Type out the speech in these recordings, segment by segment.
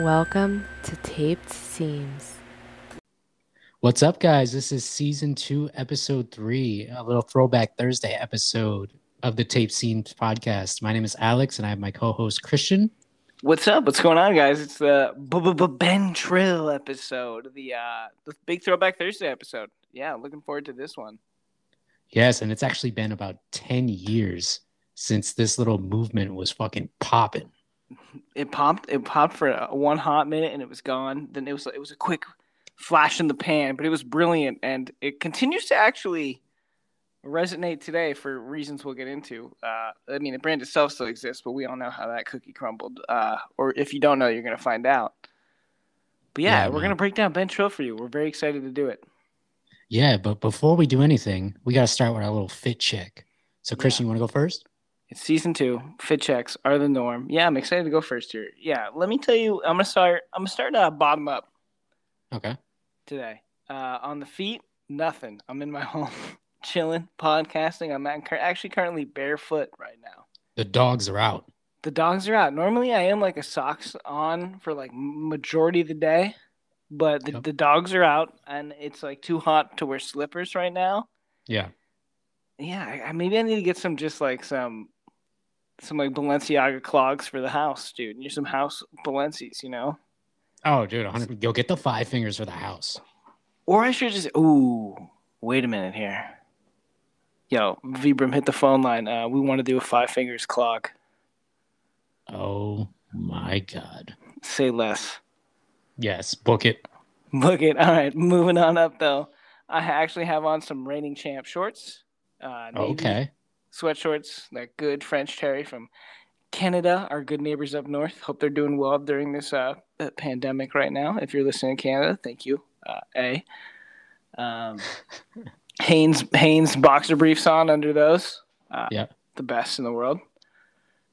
Welcome to Taped Seams. What's up, guys? This is season two, episode three, a little throwback Thursday episode of the Tape Seams podcast. My name is Alex, and I have my co-host Christian. What's up? What's going on, guys? It's the Been Trill episode, the uh, the big Throwback Thursday episode. Yeah, looking forward to this one. Yes, and it's actually been about ten years since this little movement was fucking popping. It popped. It popped for one hot minute, and it was gone. Then it was it was a quick flash in the pan, but it was brilliant, and it continues to actually resonate today for reasons we'll get into. Uh, I mean, the brand itself still exists, but we all know how that cookie crumbled. Uh, or if you don't know, you're going to find out. But yeah, yeah we're going to break down Been Trill for you. We're very excited to do it. Yeah, but before we do anything, we got to start with our little fit check. So, Christian, yeah. you want to go first? It's season two. Fit checks are the norm. Yeah, I'm excited to go first here. Yeah, let me tell you, I'm gonna start. I'm gonna start uh, bottom up. Okay. Today, uh, on the feet, nothing. I'm in my home chilling, podcasting. I'm actually currently barefoot right now. The dogs are out. The dogs are out. Normally, I am like a socks on for like majority of the day, but the, yep. the dogs are out, and it's like too hot to wear slippers right now. Yeah. Yeah, I, maybe I need to get some just like some some like Balenciaga clogs for the house, dude. You're some house Balenci's, you know. Oh, dude, 100. You'll get the five fingers for the house. Or I should just. Ooh, wait a minute here. Yo, Vibram, hit the phone line. Uh, we want to do a five fingers clog. Oh my god. Say less. Yes, book it. Book it. All right, moving on up though. I actually have on some reigning champ shorts. Uh, okay. Sweatshorts, that good French terry from Canada, our good neighbors up north. Hope they're doing well during this uh, pandemic right now. If you're listening to Canada, thank you. Uh, a. Um, Hanes Hanes boxer briefs on under those. Uh, yeah, the best in the world.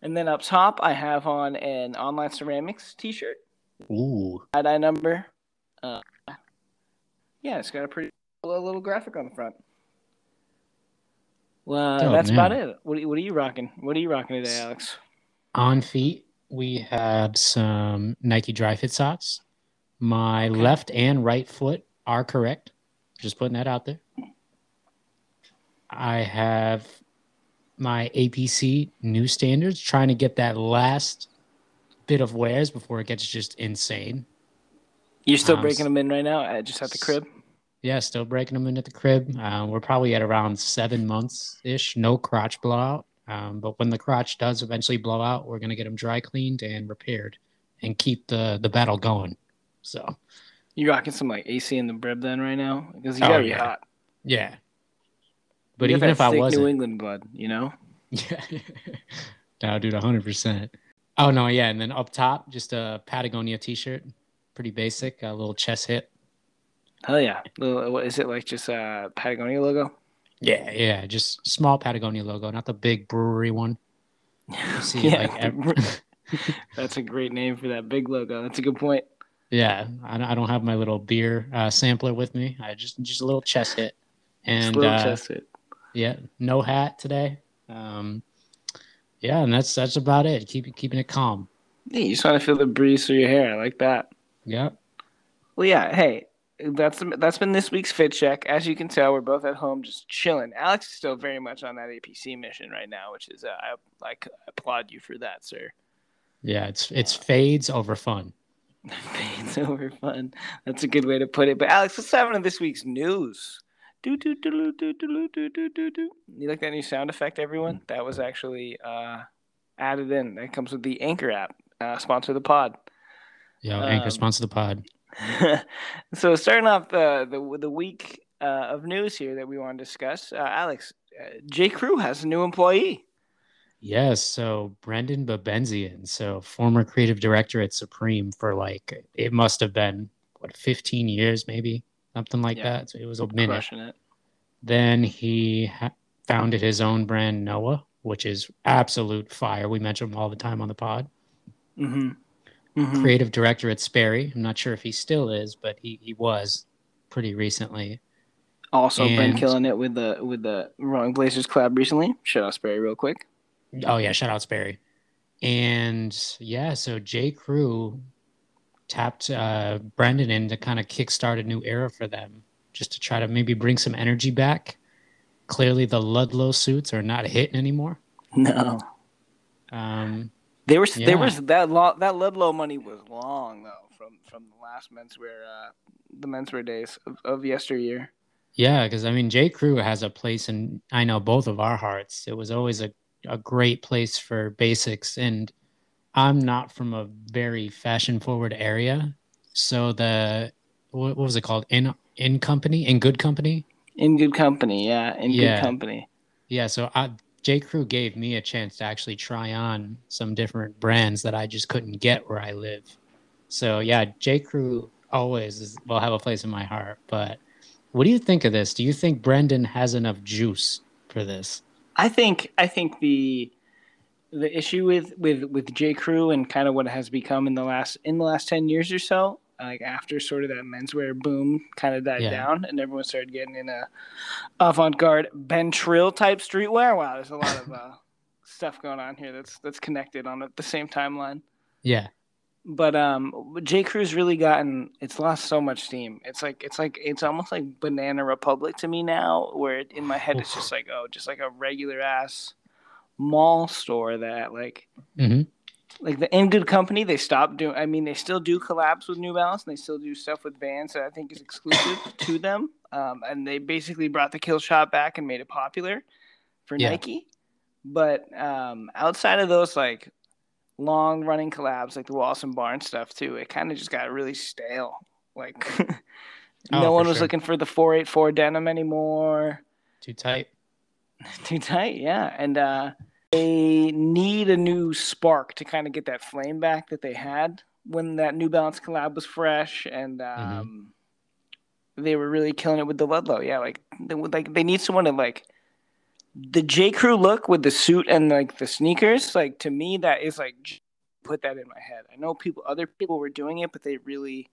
And then up top, I have on an online ceramics T-shirt. Ooh, eye number. Uh, yeah, it's got a pretty a little graphic on the front. Well, oh, that's man. about it. What, what are you rocking? What are you rocking today, Alex? On feet, we have some Nike Dri-FIT socks. My okay. left and right foot are correct. Just putting that out there. I have my APC new standards, trying to get that last bit of wears before it gets just insane. You're still um, breaking them in right now, just at the crib. Yeah, still breaking them in at the crib. Uh, we're probably at around seven months ish, no crotch blowout. Um, but when the crotch does eventually blow out, we're gonna get them dry cleaned and repaired, and keep the the battle going. So, you rocking some like AC in the brib then right now because you gotta oh, yeah. be hot. Yeah, but even if I wasn't, New England blood, you know. Yeah, no, dude, hundred percent. Oh no, yeah, and then up top, just a Patagonia T-shirt, pretty basic, a little chest hit. Hell yeah! What is it like? Just a Patagonia logo? Yeah, yeah, just small Patagonia logo, not the big brewery one. See, yeah, like every... that's a great name for that big logo. That's a good point. Yeah, I don't have my little beer uh, sampler with me. I just just a little chest hit, and just a little uh, chest hit yeah, no hat today. Um, yeah, and that's that's about it. Keep keeping it calm. Yeah, you just want to feel the breeze through your hair. I like that. Yeah. Well, yeah. Hey, that's that's been this week's fit check. As you can tell, we're both at home just chilling. Alex is still very much on that APC mission right now, which is uh, I like applaud you for that, sir. Yeah, it's it's fades over fun. fades over fun. That's a good way to put it. But Alex, have into this week's news. Do, do, do, do, do, do, do, do, do. You like that new sound effect, everyone? That was actually uh, added in. That comes with the Anchor app. Uh, sponsor the pod. Yeah, Anchor um, sponsor the pod. so starting off the the, the week uh, of news here that we want to discuss, uh, Alex, uh, J. Crew has a new employee. Yes, so Brendan Babenzian, so former creative director at Supreme for like it must have been what 15 years maybe something like yeah. that. So it was a minute. It. Then he ha- founded his own brand, Noah, which is absolute fire. We mention him all the time on the pod. Mm-hmm. Mm-hmm. Creative director at Sperry. I'm not sure if he still is, but he, he was pretty recently. Also, and, been killing it with the with the Rowing Blazers collab recently. Shout out Sperry real quick. Oh yeah, shout out Sperry. And yeah, so J. Crew tapped uh, Brendan in to kind of kickstart a new era for them, just to try to maybe bring some energy back. Clearly, the Ludlow suits are not hitting anymore. No. Um, there was yeah. there was that lo- that Ludlow money was long though from from the last menswear uh, the menswear days of, of yesteryear. Yeah, because I mean, J. Crew has a place in I know both of our hearts. It was always a a great place for basics, and I'm not from a very fashion forward area, so the what, what was it called in in company in good company In good company, yeah, in Yeah. good company. Yeah, so I, J. Crew gave me a chance to actually try on some different brands that I just couldn't get where I live. So yeah, J. Crew always is, will have a place in my heart. But what do you think of this? Do you think Brendan has enough juice for this? I think I think the the issue with with with J Crew and kind of what it has become in the last in the last ten years or so, like after sort of that menswear boom kind of died Yeah. down and everyone started getting in a avant garde Been Trill type streetwear. Wow, there's a lot of uh, stuff going on here that's that's connected on the same timeline. Yeah, But um, J Crew's really gotten it's lost so much steam. It's like it's like it's almost like Banana Republic to me now, where in my head it's just like oh, just like a regular ass mall store that like hmm like the in good company they stopped doing. I mean, they still do collabs with New Balance and they still do stuff with bands that I think is exclusive to them. Um, and they basically brought the Killshot back and made it popular for Yeah. Nike. But um, outside of those like long running collabs like the Wallace and Barnes stuff too, it kind of just got really stale. Like Oh, no for one was sure. looking for the 484 denim anymore. too tight. Too tight, yeah. And uh, they need a new spark to kind of get that flame back that they had when that New Balance collab was fresh, and um, they were really killing it with the Ludlow. Yeah, like they, would- like they need someone to like the J Crew look with the suit and like the sneakers. Like to me, that is like put that in my head. I know people, other people were doing it, but they really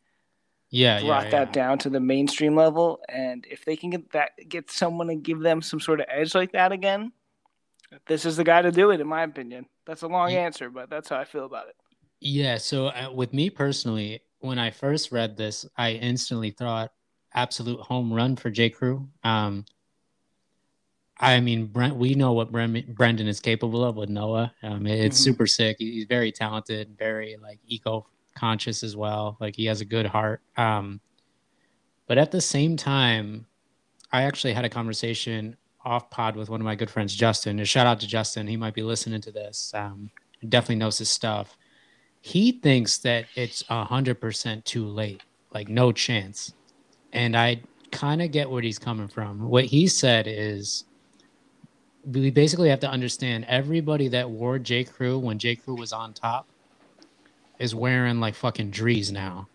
Yeah, brought yeah, that yeah. down to the mainstream level and if they can get that get someone to give them some sort of edge like that again this is the guy to do it in my opinion that's a long Ye- answer but that's how i feel about it Yeah, so uh, with me personally, when I first read this, I instantly thought absolute home run for J. Crew. Um, I mean, Brent, we know what Bren- Brendan is capable of with Noah. Um, it- it's Mhm. super sick. He's very talented, very like eco conscious as well. Like he has a good heart. Um, but at the same time, I actually had a conversation off pod with one of my good friends, Justin. A shout out to Justin. He might be listening to this. Um, definitely knows his stuff he thinks that it's a hundred percent too late, like no chance. And I kind of get where he's coming from. What he said is we basically have to understand everybody that wore J. Crew when J. Crew was on top is wearing like fucking Dries now.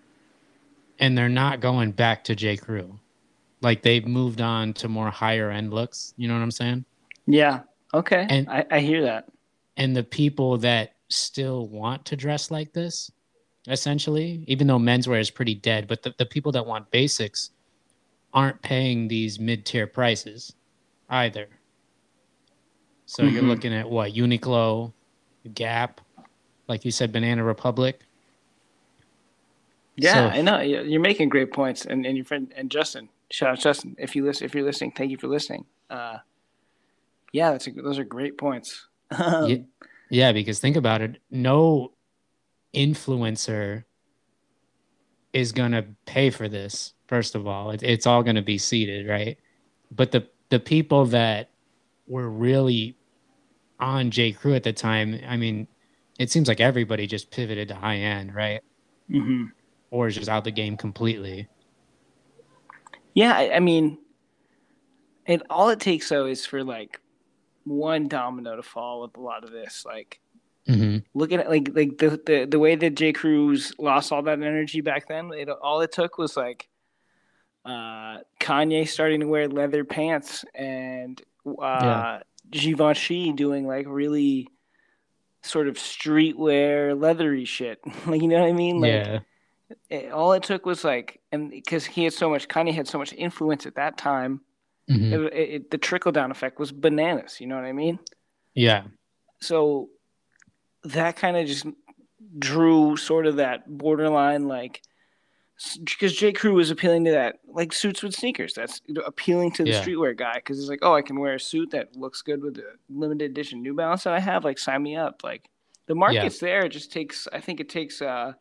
And they're not going back to J. Crew. Like they've moved on to more higher end looks. You know what I'm saying? yeah okay And- I, I hear that and the people that still want to dress like this essentially even though menswear is pretty dead but the, the people that want basics aren't paying these mid-tier prices either so you're Mhm. looking at what uniqlo gap like you said banana republic yeah So- i know you're you're making great points and, and your friend and justin shout out justin if you listen if you're listening thank you for listening uh yeah that's a, those are great points um, Yeah. Yeah, because think about it. No influencer is going to pay for this, first of all. It, it's all going to be seeded, right? But the, the people that were really on J. Crew at the time, I mean, it seems like everybody just pivoted to high end, right? mhm. Or is just out the game completely. Yeah, I, I mean, it all it takes though is for like one domino to fall with a lot of this. Like Mm-hmm. looking at like like the the, the way that J. Crew's lost all that energy back then. It all it took was like uh, Kanye starting to wear leather pants and uh, Yeah. Givenchy doing like really sort of streetwear leathery shit. like you know what I mean? Like, yeah. It, all it took was like, and because he had so much, Kanye had so much influence at that time, Mhm. it, it, the trickle down effect was bananas. You know what I mean? Yeah. So that kind of just drew sort of that borderline like because J. Crew was appealing to that like suits with sneakers. That's appealing to the yeah. streetwear guy because it's like, oh, I can wear a suit that looks good with the limited edition New Balance that I have. Like, sign me up. Like, the market's yeah. there. It just takes. I think it takes uh,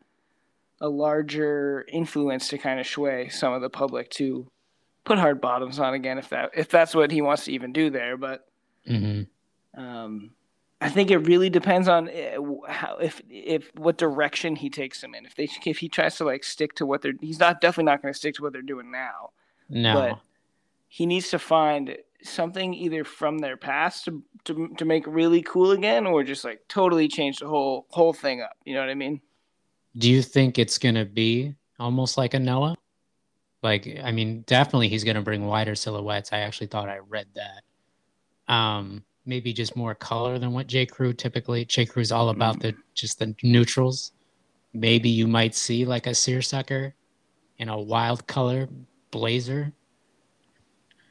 a larger influence to kind of sway some of the public to put hard bottoms on again if that if that's what he wants to even do there. But mm-hmm. um, I think it really depends on eh, how if if what direction he takes them in. If they if he tries to like stick to what they're he's not definitely not going to stick to what they're doing now. No, but he needs to find something either from their past to, to to make really cool again, or just like totally change the whole whole thing up. You know what I mean? Do you think it's going to be almost like a Noah? Like, I mean, definitely he's going to bring wider silhouettes. I actually thought I read that. Um, maybe just more color than what J. Crew typically. J. Crew's all about the just the neutrals. Maybe you might see like a seersucker in a wild color blazer.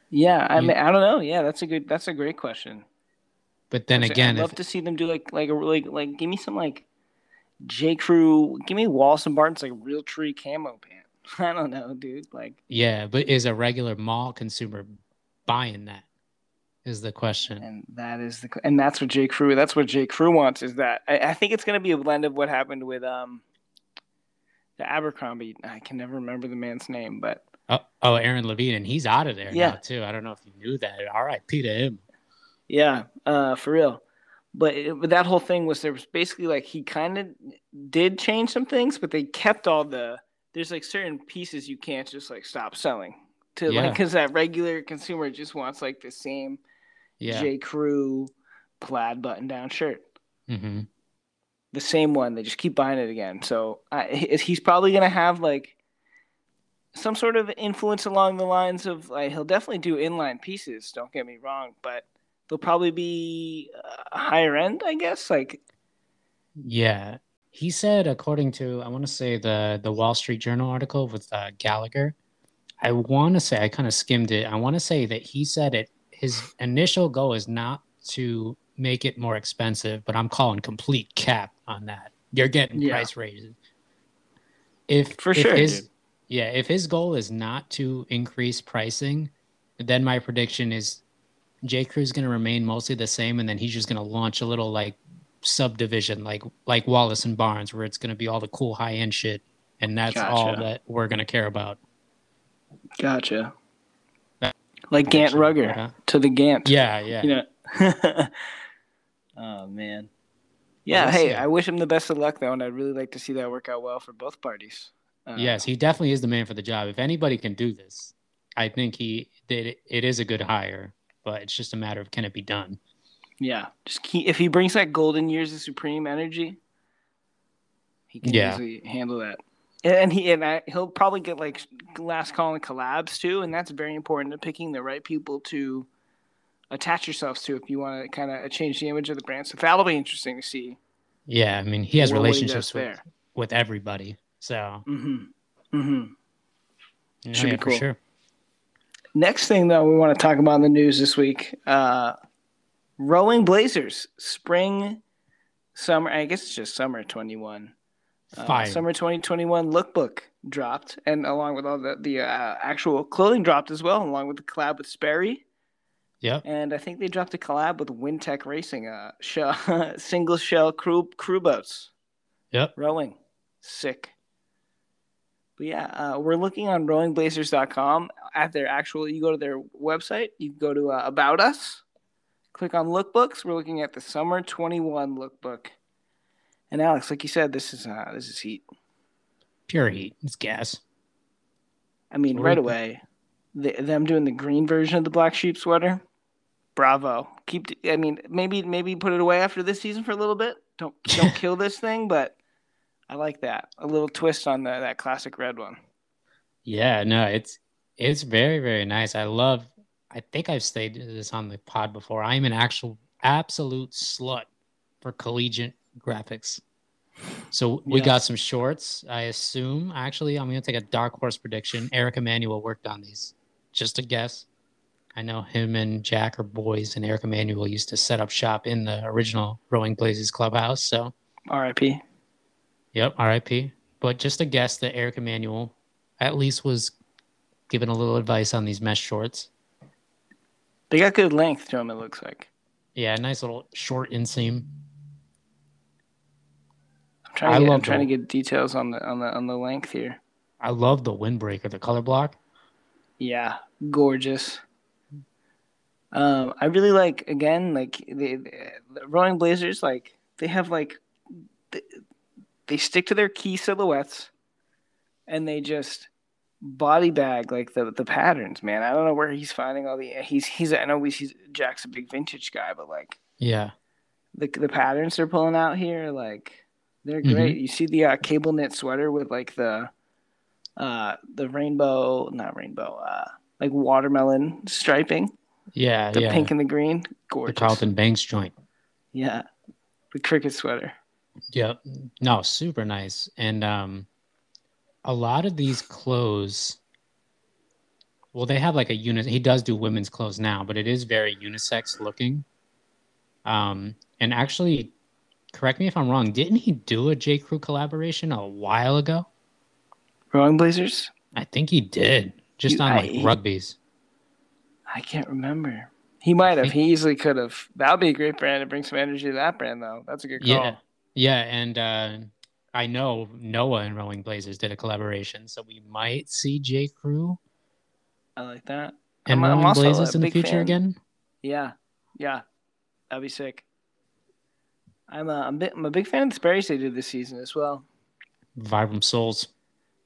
Yeah, I mean, I don't know. Yeah, that's a good. That's a great question. But then again, I'd love if, to see them do like like a like like give me some like J. Crew. Give me Wallace and Barton's like real tree camo pants. I don't know, dude. Like, yeah, but is a regular mall consumer buying that? Is the question, and that is the and that's what J. Crew. That's what J. Crew wants. Is that I, I think it's going to be a blend of what happened with um the Abercrombie. I can never remember the man's name, but oh, oh Aaron Levine, and he's out of there yeah. now too. I don't know if you knew that. R.I.P. to him. Yeah, uh, for real. But, it, but that whole thing was there was basically like he kind of did change some things, but they kept all the there's like certain pieces you can't just like stop selling to yeah. like because that regular consumer just wants like the same yeah. J Crew plaid button down shirt. Mm-hmm. The same one. They just keep buying it again. So I, he's probably gonna have like some sort of influence along the lines of like he'll definitely do inline pieces. Don't get me wrong, but they'll probably be uh, higher end, I guess. Like yeah, he said, according to I want to say the the Wall Street Journal article with uh, Gallagher, I want to say I kind of skimmed it. I want to say that he said it. His initial goal is not to make it more expensive, but I'm calling complete cap on that. You're getting yeah. price raises. If for if sure, his, dude. yeah, if his goal is not to increase pricing, then my prediction is J. Crew is going to remain mostly the same, and then he's just going to launch a little like subdivision like like Wallace and Barnes where it's going to be all the cool high end shit and that's gotcha. all that we're going to care about. Gotcha. That, like Gant Rugger to the Gant. Yeah, yeah. You know? oh man. Yeah, well, hey, I wish him the best of luck though and I'd really like to see that work out well for both parties. Uh, yes, he definitely is the man for the job. If anybody can do this, I think he it, it is a good hire, but it's just a matter of can it be done. Yeah, just keep, if he brings that golden years of supreme energy, he can yeah. easily handle that. And he and I, he'll probably get like last call and collabs too, and that's very important to picking the right people to attach yourselves to if you want to kind of change the image of the brand. So that'll be interesting to see. Yeah, I mean, he has relationships with, with everybody, so. Mm-hmm. Mm-hmm. No, Should yeah, be cool. sure. Next thing though, we want to talk about in the news this week. Uh, Rowing Blazers spring summer. I guess it's just summer twenty one. Uh, summer 2021 lookbook dropped, and along with all the the uh, actual clothing dropped as well, along with the collab with Sperry. Yeah. And I think they dropped a collab with WinTech Racing, uh, shell, single shell crew crew boats. Yep. Rowing, sick. But yeah, uh, we're looking on rowingblazers.com at their actual. You go to their website. You go to uh, about us Click on lookbooks. We're looking at the summer 21 lookbook. And Alex, like you said, this is uh this is heat. Pure heat. It's gas. I mean, right away, the, them doing the green version of the black sheep sweater. Bravo. Keep. I mean, maybe maybe put it away after this season for a little bit. Don't don't kill this thing, but I like that. A little twist on the, that classic red one. Yeah, no, it's it's very very nice. I love I think I've stated this on the pod before. I'm an actual absolute slut for collegiate graphics. So we yeah. got some shorts. I assume actually I'm gonna take a dark horse prediction. Eric Emanuel worked on these. Just a guess. I know him and Jack are boys, and Eric Emanuel used to set up shop in the original Rowing Blazers clubhouse. So R.I.P. Yep, R.I.P. But just a guess that Eric Emanuel at least was given a little advice on these mesh shorts. They got good length to them. It looks like. Yeah, nice little short inseam. I'm trying. To get, I'm trying the, to get details on the on the on the length here. I love the windbreaker, the color block. Yeah, gorgeous. Um, I really like again like the, the Rowing Blazers. Like they have like they, they stick to their key silhouettes, and they just body bag like the the patterns. Man, I don't know where he's finding all the. He's he's. I know he's Jack's a big vintage guy, but like yeah, the the patterns they're pulling out here, like they're great. Mm-hmm. You see the uh, cable knit sweater with like the uh the rainbow, not rainbow, uh like watermelon striping. Yeah, the yeah. pink and the green, gorgeous. The Carlton Banks joint. Yeah, the cricket sweater. Yep. No, super nice. And um, a lot of these clothes. Well, they have like a unit. He does do women's clothes now, but it is very unisex looking. Um, and actually, correct me if I'm wrong. Didn't he do a J. Crew collaboration a while ago? Rowing Blazers. I think he did, just you, on like I, rugbies. I can't remember. He might have. He easily could have. That would be a great brand to bring some energy to that brand, though. That's a good call. Yeah, yeah, and uh, I know Noah and Rowing Blazers did a collaboration, so we might see J. Crew. I like that. And I'm, Rowing I'm Blazers in the future fan. again. Yeah, yeah, that'd be sick. I'm a, I'm, bit, I'm a big fan of the Sperry's they did this season as well. Vibram Souls.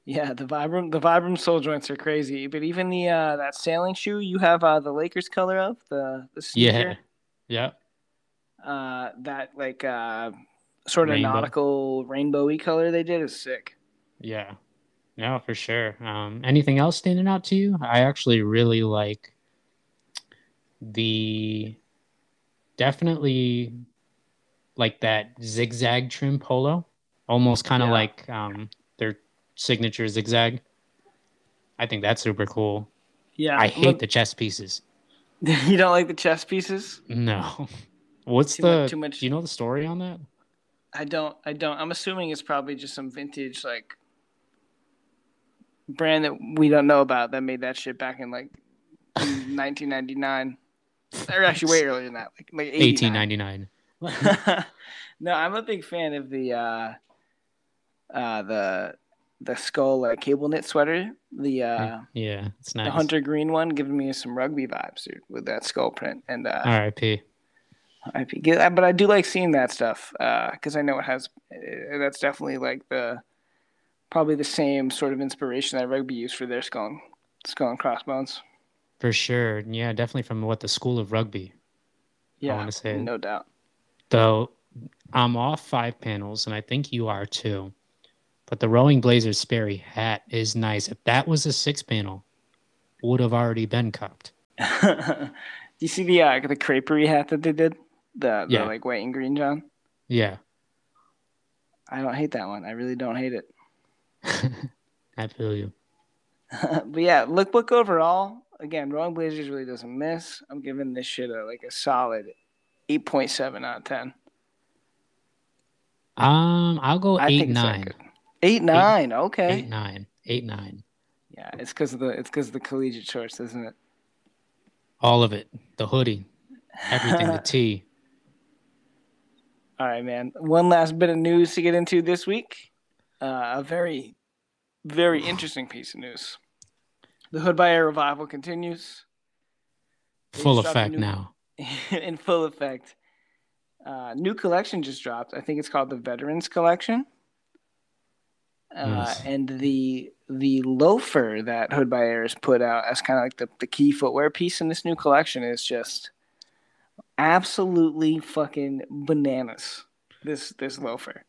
Yeah, the Vibram the Vibram sole joints are crazy. But even the uh that sailing shoe you have uh the Lakers color of the the sneaker. Yeah. Yeah. Uh that like uh sort of Rainbow. nautical rainbowy color they did is sick. Yeah. Yeah, for sure. Um anything else standing out to you? I actually really like the definitely like that zigzag trim polo. Almost kind of yeah. like um their signature zigzag. I think that's super cool. Yeah. I hate look, the chess pieces. you don't like the chess pieces? No. What's too the much, too much? Do you know the story on that? I don't. I don't. I'm assuming it's probably just some vintage like brand that we don't know about that made that shit back in like 1999. Or actually, way earlier than that, like like 1899. no, I'm a big fan of the uh, uh, the the skull like cable knit sweater. The uh, yeah, it's nice. The hunter green one, giving me some rugby vibes, dude, with that skull print. And uh, R.I.P. R.I.P. But I do like seeing that stuff because uh, I know it has. Uh, that's definitely like the probably the same sort of inspiration that rugby used for their skull, skull and crossbones. For sure, yeah, definitely from what the school of rugby. Yeah, I want to say no doubt. Though I'm off five panels, and I think you are too. But the Rowing Blazers Sperry hat is nice. If that was a six panel, would have already been cupped. Do you see the uh, the creperie hat that they did? The, the like white and green, John. Yeah. I don't hate that one. I really don't hate it. I feel you. but yeah, lookbook overall, again, Rowing Blazers really doesn't miss. I'm giving this shit a like a solid eight point seven out of ten. Um, I'll go I eight nine. Eight nine. Eight, okay. Eight nine. Eight nine. Yeah, it's because of the it's because of the collegiate shorts, isn't it? All of it. The hoodie, everything. the tee. All right, man. One last bit of news to get into this week. Uh, a very, very interesting piece of news. The Hood by Air revival continues. Full effect new, now. in full effect. Uh, new collection just dropped. I think it's called the Veterans Collection. Uh, and the the loafer that Hood by Air has put out as kind of like the, the key footwear piece in this new collection is just absolutely fucking bananas. This this loafer.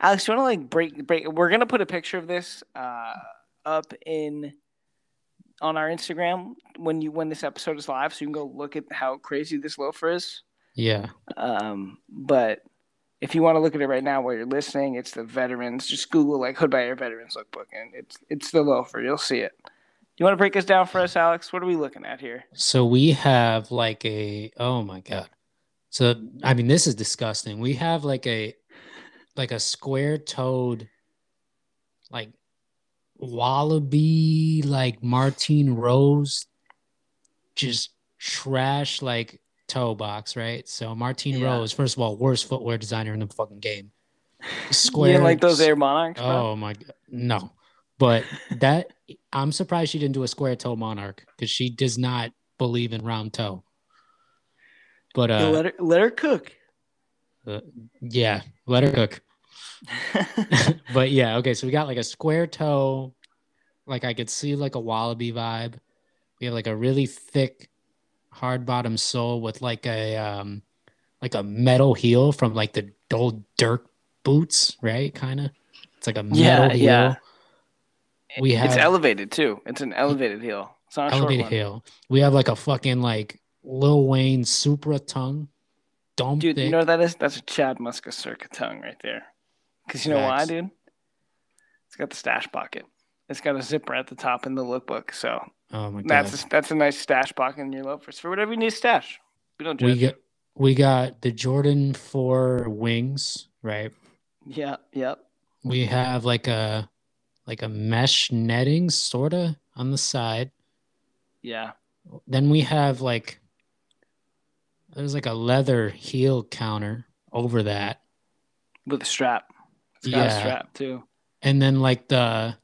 Alex, do you want to like break break? We're gonna put a picture of this uh, up in on our Instagram when you when this episode is live, so you can go look at how crazy this loafer is. Yeah. Um, but if you want to look at it right now while you're listening, it's the veterans. Just Google like Hood by Air Veterans Lookbook, and it's it's the loafer. You'll see it. You want to break this down for us, Alex? What are we looking at here? So we have like a oh my god. So I mean, this is disgusting. We have like a like a square toed like wallaby, like Martine Rose, just trash like toe box, right? So Martine Yeah. Rose, first of all, worst footwear designer in the fucking game. Square, like those Air Monarchs? bro? Oh my god, no! But that I'm surprised she didn't do a square toe monarch because she does not believe in round toe. But uh, let her let her cook. uh, yeah, let her cook. but yeah, okay. So we got like a square toe, like I could see like a wallaby vibe. We have like a really thick, hard bottom sole with like a um, like a metal heel from like the old Dirk boots, right? Kind of. It's like a metal Yeah, heel. yeah. We have it's elevated too. It's an elevated heel. It's not elevated heel. We have like a fucking like Lil Wayne Supra tongue. Dumb Dude, thick. you know what that is? That's a Chad Muska circa tongue right there. Because you know why, dude? It's got the stash pocket. It's got a zipper at the top in the lookbook. So oh my god. that's a, that's a nice stash pocket in your loafers for whatever you need to stash. We don't we judge. got we got the Jordan 4 wings, right? yeah, yep. We have like a like a mesh netting sorta on the side. Yeah. Then we have like there's like a leather heel counter over that. With a strap. It's got a Yeah. strap too. And then like the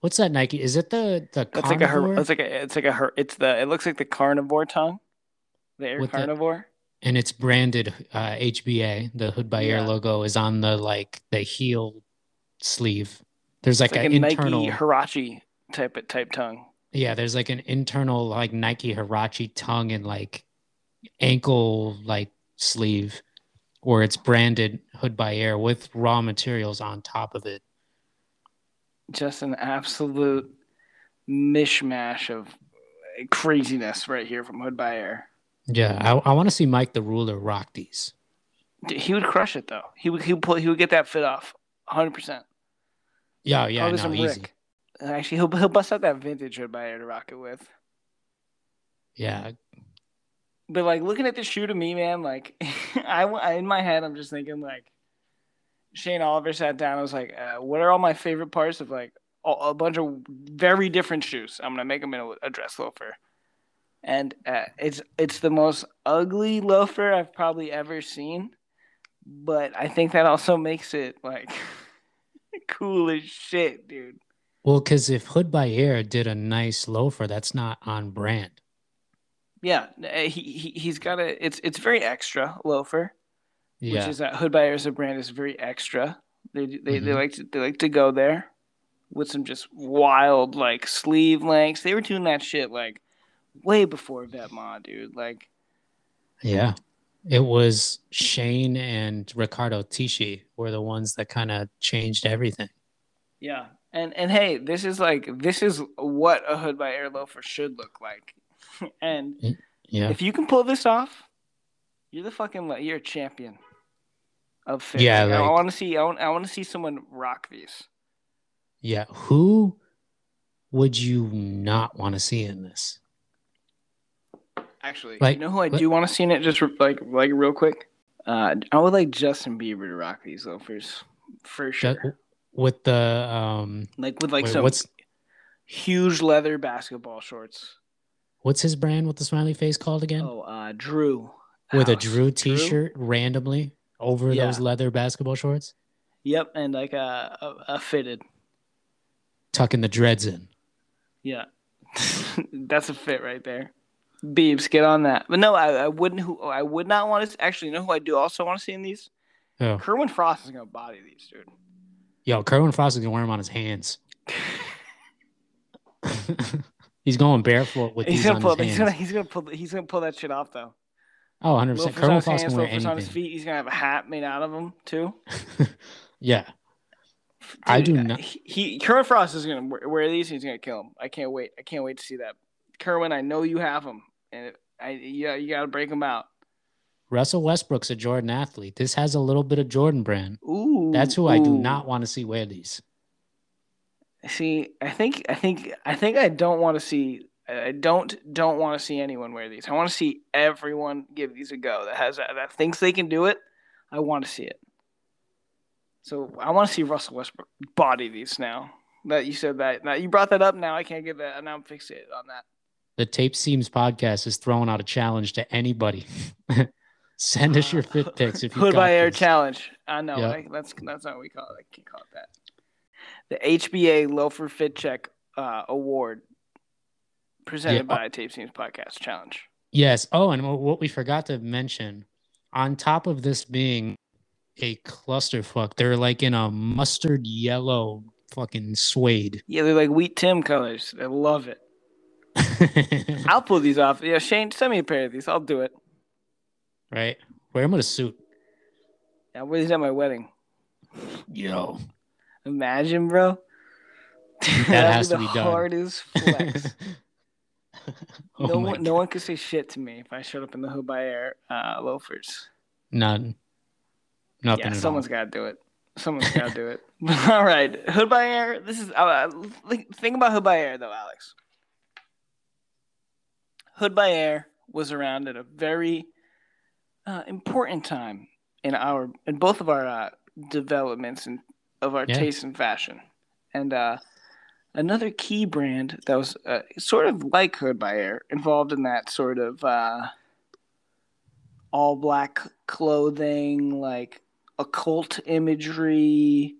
what's that Nike? Is it the the It's like a her, it's like a it's like a her, it's the it looks like the carnivore tongue. The air With the- carnivore. and it's branded uh, HBA. The Hood by Air Yeah. logo is on the like the heel sleeve. There's like, like an internal Nike Huarache type type tongue. Yeah, there's like an internal like Nike Huarache tongue and like ankle like sleeve where it's branded Hood by Air with raw materials on top of it. just an absolute mishmash of craziness right here from Hood by Air. Yeah, I, I want to see Mike the Ruler rock these. He would crush it though. He would he would pull he would get that fit off, hundred percent. Yeah, yeah, no, some easy. Rick. Actually, he'll he'll bust out that vintage red by Air to rock it with. Yeah, But like looking at the shoe to me, man, like I I- in my head I'm just thinking like Shane Oliver sat down. I was like, uh, what are all my favorite parts of like a, a bunch of very different shoes? I'm gonna make them in a, a dress loafer, and uh, it's it's the most ugly loafer I've probably ever seen. But I think that also makes it like cool as shit, dude. well, because if Hood by Air did a nice loafer, that's not on brand. Yeah, uh, he, he he's got a it's it's very extra loafer. Yeah, which is that Hood by Air as a brand is very extra. They they, they Mhm. like to they like to go there with some just wild like sleeve lengths. They were doing that shit like way before Vetements, dude. Like yeah. It was Shane and Riccardo Tisci were the ones that kind of changed everything. yeah, and and hey, this is like this is what a Hood by Air loafer should look like. and Yeah, if you can pull this off, you're the fucking like, you're a champion of fit. Yeah, Like, I, want to see I want, I want to see someone rock these. yeah. Who would you not want to see in this? Actually, Like, you know who I let- do want to see in it? Just re- like like real quick. Uh, I would like Justin Bieber to rock these loafers for sure. Ju- with the um like with like wait, some what's huge leather basketball shorts. what's his brand with the smiley face called again? Oh, uh, Drew. with a Drew t-shirt randomly over Yeah. those leather basketball shorts, Yep, and like a, a, a fitted. tucking the dreads in. Yeah, that's a fit right there. Beebs, get on that. But no, I, I wouldn't. Who I would not want to actually. You know who I do also want to see in these? Kerwin Frost is gonna body these, dude. yo, Kerwin Frost is gonna wear them on his hands. he's going barefoot with he's these gonna on pull. his He's hands. gonna. He's gonna pull. He's gonna pull that shit off though. Oh, 100 percent. Kerwin Frost hands, can wear loafers on his anything. feet. He's gonna have a hat made out of them too. yeah, I do not- He, he Kerwin Frost is gonna wear these. He's gonna kill him. I can't wait. I can't wait to see that. Kerwin, I know you have them, and it, I yeah, you gotta break them out. Russell Westbrook's a Jordan athlete. This has a little bit of Jordan brand. Ooh, That's who I do not want to see wear these. see. I think I think I think I don't want to see. I don't don't want to see anyone wear these. I want to see everyone give these a go. That has that thinks they can do it. I want to see it. So I want to see Russell Westbrook body these now. That you said that. Now you brought that up. Now I can't get that. Now I'm fixated on that. The Tape Seams podcast is throwing out a challenge to anybody. Send us your fit pics if you got by Air this. challenge. I know. Yep. I- that's that's not what we call it. I can't call it that. The HBA Loafer Fit Check uh, Award presented Yeah. by Tape Seams Podcast Challenge. Yes. Oh, and what we forgot to mention, on top of this being a clusterfuck, they're like in a mustard yellow fucking suede. Yeah, they're like Wheat Tim colors. I love it. I'll pull these off. Yeah, Shane, send me a pair of these. I'll do it. right? Wear them with a suit. Yeah, wear these at my wedding. Yo. Imagine, bro. That has to be done. hardest flex. oh no one, no one could say shit to me if I showed up in the Hood by Air uh, loafers. None. Nothing yeah, someone's got to do it. Someone's got to do it. all right, Hood by Air. This is uh, think- think about Hood by Air though, Alex. Hood by Air was around at a very uh, important time in our in both of our uh, developments and of our Yeah. taste in fashion, and uh, another key brand that was uh, sort of like Hood by Air, involved in that sort of uh, all black clothing, like occult imagery,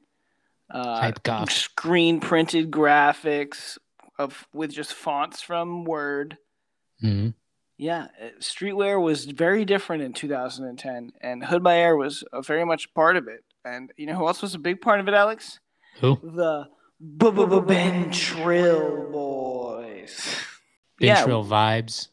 uh, screen printed graphics of with just fonts from Word. Mhm. Yeah, uh, streetwear was very different in 2010, and Hood by Air was uh, very much part of it. And you know who else was a big part of it, Alex? Who? The Been Trill Boys. Been yeah, Trill vibes.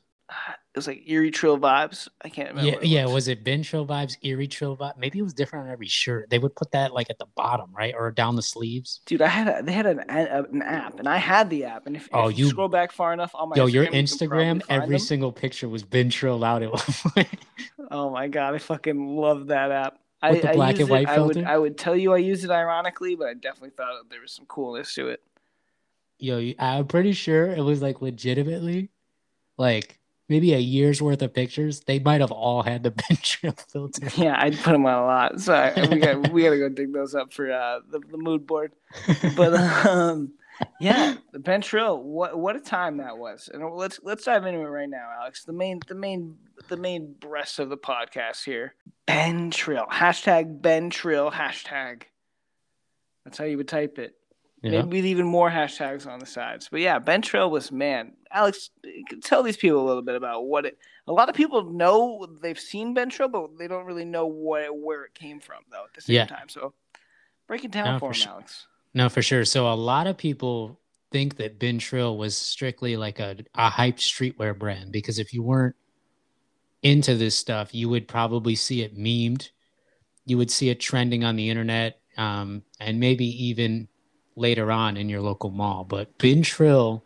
It was like Erie Trill vibes. I can't remember. Yeah, what yeah. was. Was it Been Trill vibes, Erie Trill vibe? Maybe it was different on every shirt. They would put that like at the bottom, right, or down the sleeves. Dude, I had a, they had an, a, an app, and I had the app. And if, Oh, if you, you- scroll back far enough on my Yo, your Instagram, you can Instagram, find every them. single picture was Been Trill out at one point. Oh my god, I fucking love that app. I, With the black use and white it, I would filter? I would tell you I use it ironically, but I definitely thought there was some coolness to it. Yo, I'm pretty sure it was like legitimately, like maybe a year's worth of pictures. They might have all had the Been Trill filter. Yeah, I'd put them on a lot. So I, we got we got to go dig those up for uh, the the mood board. But um, yeah, the Been Trill. What what a time that was. And let's let's dive into it right now, Alex. The main the main the main breast of the podcast here. Been Trill. Hashtag Been Trill. Hashtag. That's how you would type it. Yeah. Maybe with even more hashtags on the sides. But yeah, Been Trill was man. Alex, tell these people a little bit about what it. A lot of people know they've seen Been Trill, but they don't really know what where it came from though. At the same Yeah. time, so break it down No, for for sure. Alex. No, for sure. So a lot of people think that Been Trill was strictly like a, a hyped streetwear brand because if you weren't into this stuff, you would probably see it memed. You would see it trending on the internet, um, and maybe even later on in your local mall. But Been Trill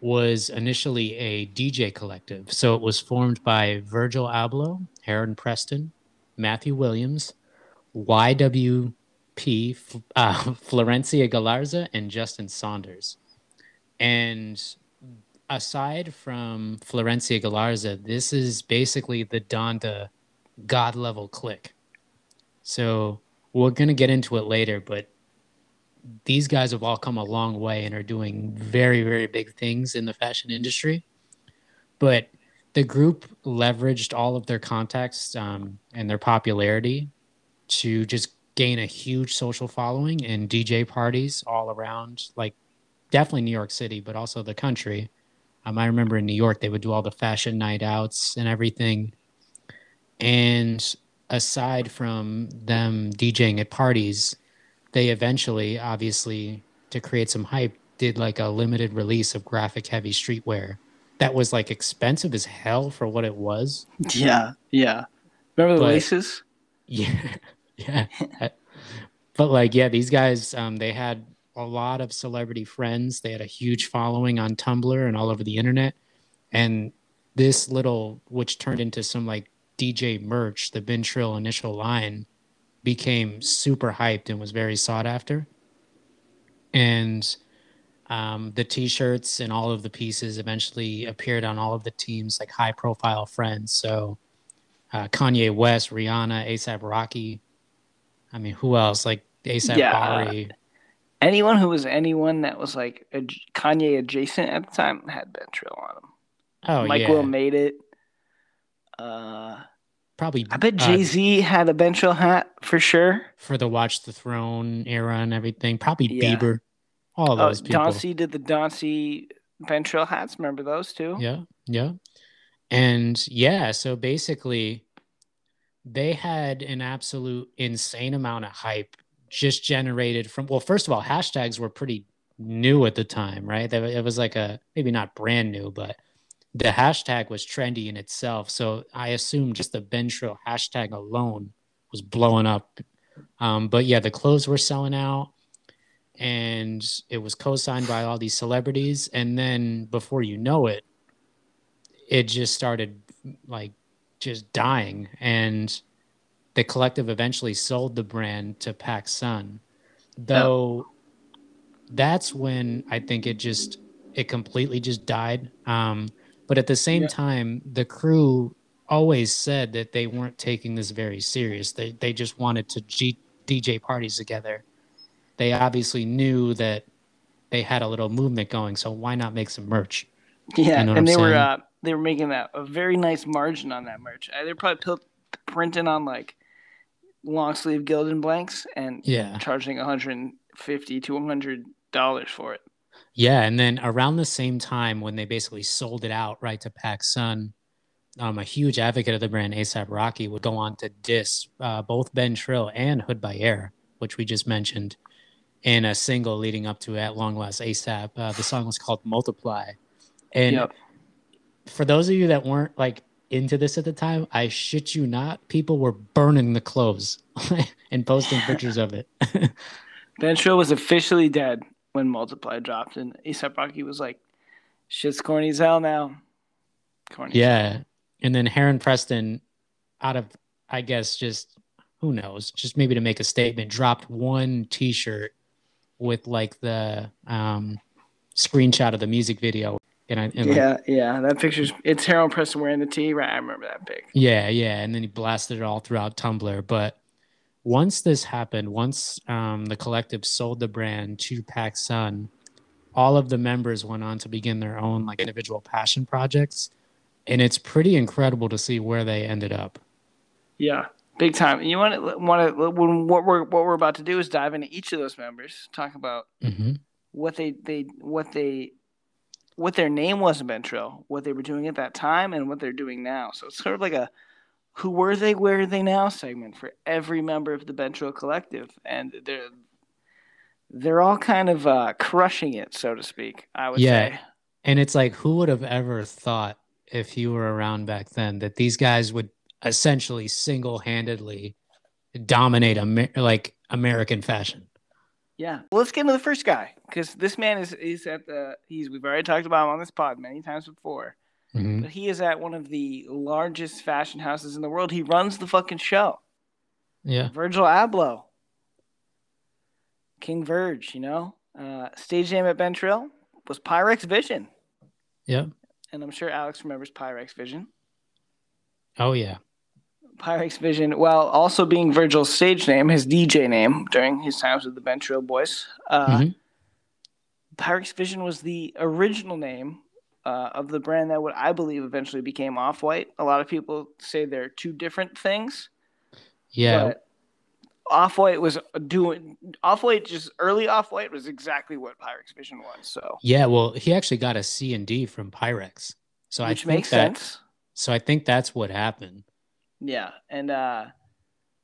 was initially a DJ collective. So it was formed by Virgil Abloh, Heron Preston, Matthew Williams, YW P, F- uh, Florencia Galarza, and Justin Saunders. And aside from Florencia Galarza, this is basically the Donda God level clique. So we're going to get into it later, but these guys have all come a long way and are doing very, very big things in the fashion industry. But the group leveraged all of their contacts um, and their popularity to just gain a huge social following and DJ parties all around, like definitely New York City, but also the country. Um, I remember in New York, they would do all the fashion night outs and everything. And aside from them DJing at parties, they eventually, obviously, to create some hype, did like a limited release of graphic heavy streetwear that was like expensive as hell for what it was. Yeah, yeah. Remember the But- laces? Yeah, yeah. but like, yeah, these guys, um, they had a lot of celebrity friends. They had a huge following on Tumblr and all over the internet. And this little, which turned into some like DJ merch, the Been Trill initial line, became super hyped and was very sought after. And um, the T-shirts and all of the pieces eventually appeared on all of the teams, like high-profile friends. So uh, Kanye West, Rihanna, ASAP Rocky, I mean, who else? Like ASAP Yeah. Bari. Anyone who was anyone that was like a Kanye adjacent at the time had Been Trill on him. Oh yeah. Mike yeah, Will made it. Uh, probably. I bet uh, Jay Z had a Been Trill hat for sure. for the Watch the Throne era and everything. Probably Yeah. Bieber. All Oh, those people. Dauncey did the Dauncey Been Trill hats. Remember those too? Yeah, yeah. And yeah, so basically they had an absolute insane amount of hype just generated from well, first of all, hashtags were pretty new at the time, right? It was like a maybe not brand new, but the hashtag was trendy in itself. So I assume just the Been hashtag alone was blowing up. Um, but yeah, the clothes were selling out and it was co-signed by all these celebrities and then before you know it it just started like just dying and the collective eventually sold the brand to PacSun though that's when I think it just it completely just died um but at the same Yeah. time the crew always said that they weren't taking this very serious they they just wanted to G- DJ parties together they obviously knew that they had a little movement going so why not make some merch Yeah, You know and they were uh, they were making that a very nice margin on that merch. Uh, They're probably pil- printing on like long sleeve Gildan blanks and yeah charging 150 to 100 dollars for it. Yeah, and then around the same time when they basically sold it out right to PacSun, um, a huge advocate of the brand, ASAP Rocky, would go on to diss uh, both Been Trill and Hood by Air, which we just mentioned, in a single leading up to At Long Last ASAP. Uh, the song was called Multiply. And Yep. for those of you that weren't like into this at the time, I shit you not, people were burning the clothes and posting pictures of it. Been Trill was officially dead when Multiply dropped, and ASAP Rocky was like, "Shit's corny as hell now." Corny. Yeah. And then Heron Preston, out of, I guess, just who knows, just maybe to make a statement, dropped one t shirt with like the um, screenshot of the music video. And I, and like, yeah, yeah. That picture's it's Heron Preston wearing the tee, right? I remember that pic. yeah, yeah. And then he blasted it all throughout Tumblr. But once this happened, once um, the collective sold the brand to PacSun, all of the members went on to begin their own like individual passion projects. And it's pretty incredible to see where they ended up. Yeah, big time. You want to want to when what we're what we're about to do is dive into each of those members, talk about hmm what they they what they what their name was in Been Trill, what they were doing at that time, and what they're doing now. So it's sort of like a who were they, where are they now segment for every member of the Been Trill collective, and they're they're all kind of uh, crushing it, so to speak. I would Yeah. say. And it's like, who would have ever thought if you were around back then that these guys would essentially single handedly dominate Amer- like American fashion? Yeah. Well, let's get into the first guy because this man is is at the he's we've already talked about him on this pod many times before. Mhm. But he is at one of the largest fashion houses in the world. He runs the fucking show. Yeah. Virgil Abloh. King Verge, you know? Uh, stage name at Been Trill was Pyrex Vision. Yeah. And I'm sure Alex remembers Pyrex Vision. Oh, yeah. Pyrex Vision, while also being Virgil's stage name, his DJ name during his times with the Been Trill Boys. Uh, Mhm. Pyrex Vision was the original name uh, of the brand that would I believe eventually became Off White. A lot of people say they're two different things. Yeah. Off White was doing Off White just early Off White was exactly what Pyrex Vision was. So yeah. Well, he actually got a C and D from Pyrex. So I which think makes that, sense. So I think that's what happened. Yeah, and uh,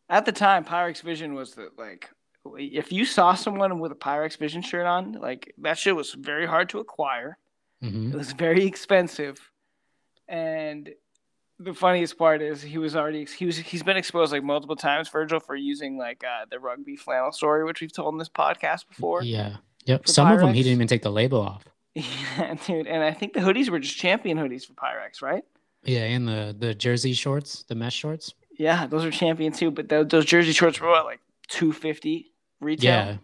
at the time, Pyrex Vision was the like if you saw someone with a Pyrex Vision shirt on, like that shit was very hard to acquire. Hmm It was very expensive, and the funniest part is he was already he was he's been exposed like multiple times, Virgil, for using like uh, the rugby flannel story, which we've told in this podcast before. Yeah. Yep. Some of them he didn't even take the label off. Yeah, dude, and I think the hoodies were just champion hoodies for Pyrex, right? Yeah. And the, the jersey shorts, the mesh shorts. Yeah, those are champion too. But those, those jersey shorts were what, like two fifty retail.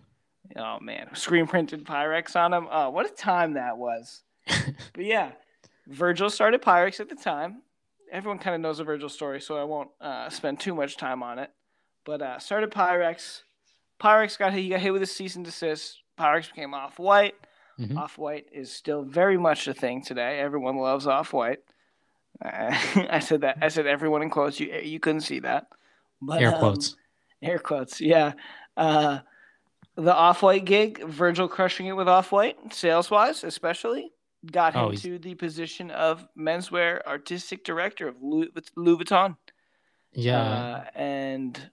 Yeah. Oh man, screen printed Pyrex on them. Oh, what a time that was. But yeah, Virgil started Pyrex at the time. Everyone kind of knows the Virgil story, so I won't uh, spend too much time on it. But uh, started Pyrex. Pyrex got hit. He got hit with a cease and desist. Pyrex became off white. Mhm. Off white is still very much a thing today. Everyone loves off white. Uh, I said that. I said everyone in quotes. You you couldn't see that. But, Air um, quotes. air quotes. Yeah. Uh, the off white gig, Virgil crushing it with off white, sales wise, especially, got him Oh, to the position of menswear artistic director of Louis, Louis Vuitton. yeah. Uh, and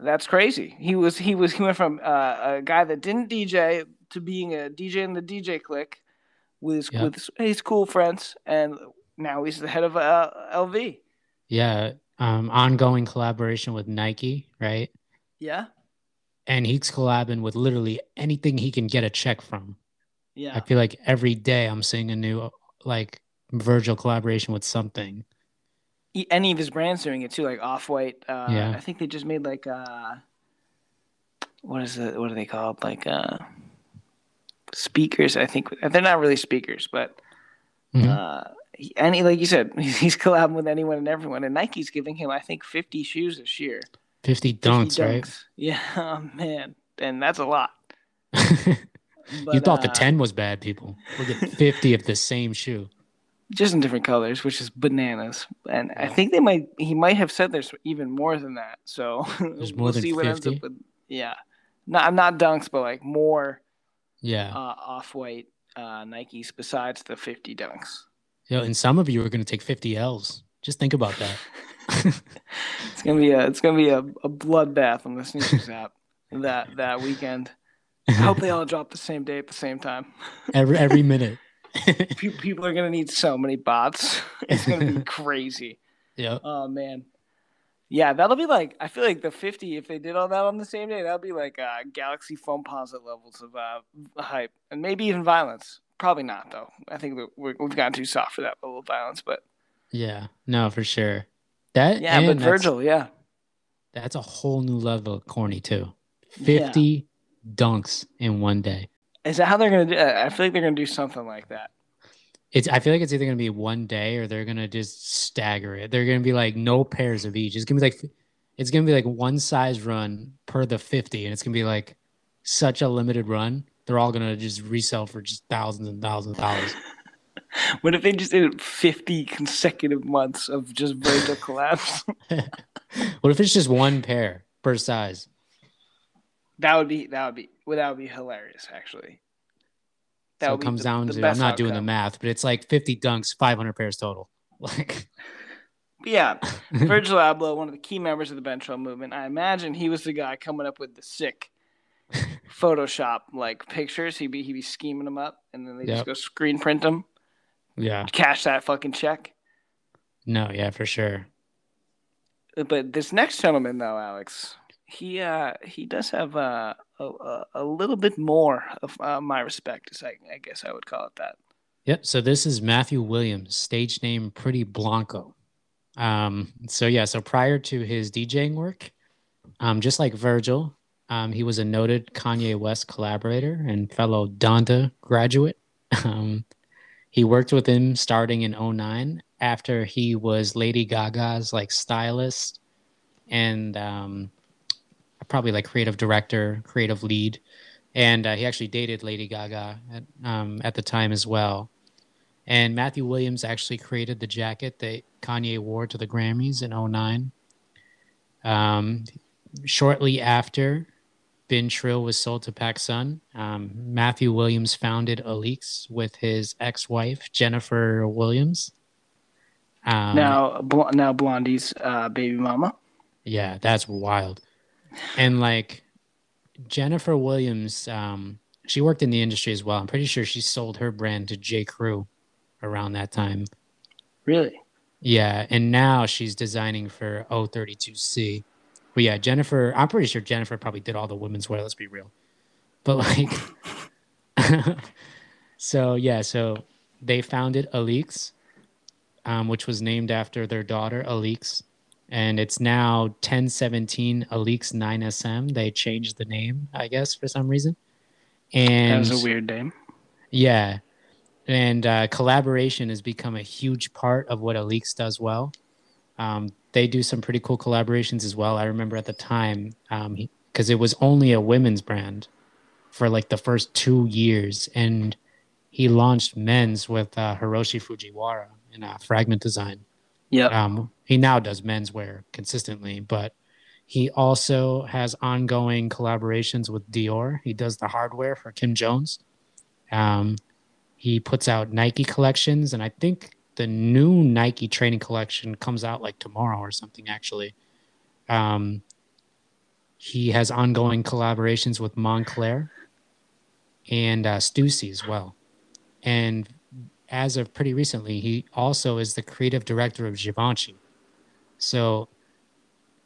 that's crazy. He was he was he went from uh, a guy that didn't DJ to being a DJ in the DJ clique with his, Yep. with his cool friends, and now he's the head of uh, LV. yeah. Um, ongoing collaboration with Nike, right? Yeah, And he's collabing with literally anything he can get a check from. Yeah. I feel like every day I'm seeing a new like Virgil collaboration with something. Any of his brands doing it too, like Off White. Uh, Yeah. I think they just made like uh, what is it? What are they called? Like uh, speakers. I think they're not really speakers, but Mhm. uh, any like you said, he's collabing with anyone and everyone. And Nike's giving him, I think, fifty shoes this year. 50 50 dunks, right? Yeah, oh, man, and that's a lot. you But, thought the uh, 10 was bad, people. Look at 50 of the same shoe. just in different colors, which is bananas. And I think they might he might have said there's even more than that. So There's more we'll than see what ends up with. Yeah, not I'm not dunks, but like more Yeah. uh, off white uh, Nikes besides the 50 dunks. Yeah, and some of you are going to take 50 L's. Just think about that. It's gonna be a it's gonna be a, a bloodbath on the sneakers app that that weekend. I hope they all drop the same day at the same time. every every minute. People are gonna need so many bots. It's gonna be crazy. yeah. Oh man. Yeah, that'll be like I feel like the 50 if they did all that on the same day, that'll be like uh, Galaxy Foamposite levels of uh, hype and maybe even violence. Probably not though. I think we're, we've gotten too soft for that level of violence. But Yeah. No, for sure. That yeah, but Virgil, yeah, That's a whole new level of corny too. Yeah. 50 dunks in one day. is that how they're gonna do? Uh, I feel like they're gonna do something like that. It's I feel like it's either gonna be one day or they're gonna just stagger it. They're gonna be like no pairs of each. It's gonna be like it's gonna be like one size run per the 50, and it's gonna be like such a limited run. They're all gonna just resell for just thousands and thousands of dollars. What if they just did 50 consecutive months of just Virgil collabs? what if it's just one pair per size? That would be that would be well, that would be hilarious actually. That so it comes the- down the to I'm not doing the math, but it's like 50 dunks, 500 pairs total. Like Yeah, Virgil Abloh, one of the key members of the Been Trill movement. I imagine he was the guy coming up with the sick Photoshop like pictures. He'd be he'd be scheming them up, and then they Yep. just go screen print them, yeah, cash that fucking check. no, yeah, for sure. But this next gentleman, though, Alex, he uh he does have uh, a a, little bit more of uh, my respect, as I, I guess I would call it that. Yep. So this is Matthew Williams, stage name Pretty Blanco. Um, so yeah, so prior to his DJing work, um, just like Virgil, um, he was a noted Kanye West collaborator and fellow Donda graduate. Um, he worked with him starting in 09 after he was Lady Gaga's like stylist and um, probably like creative director, creative lead. And uh, he actually dated Lady Gaga at, um, at the time as well. And Matthew Williams actually created the jacket that Kanye wore to the Grammys in 09. Um, shortly after Been Trill was sold to PacSun, um, Matthew Williams founded Alyx with his ex-wife Jennifer Williams. Um, now, Bl- now Blondie's uh, baby mama. yeah, that's wild. And like Jennifer Williams, um, she worked in the industry as well. I'm pretty sure she sold her brand to J. Crew around that time. Really? Yeah, and now she's designing for O32C. But yeah, Jennifer, I'm pretty sure Jennifer probably did all the women's wear, let's be real. But like so yeah, so they founded Alyx, um, which was named after their daughter Alyx. And it's now 1017 Alyx 9SM. They changed the name, I guess, for some reason. And that was a weird name. yeah. And uh, collaboration has become a huge part of what Alyx does well. Um, they do some pretty cool collaborations as well. I remember at the time because um, it was only a women's brand for like the first two years, and he launched men's with uh, Hiroshi Fujiwara in a fragment design. Yeah. Um, he now does menswear consistently, but he also has ongoing collaborations with Dior. He does the hardware for Kim Jones. Um, he puts out Nike collections, and I think the new Nike training collection comes out like tomorrow or something. Actually, um, he has ongoing collaborations with Moncler and uh, Stussy as well. And as of pretty recently, he also is the creative director of Givenchy. So,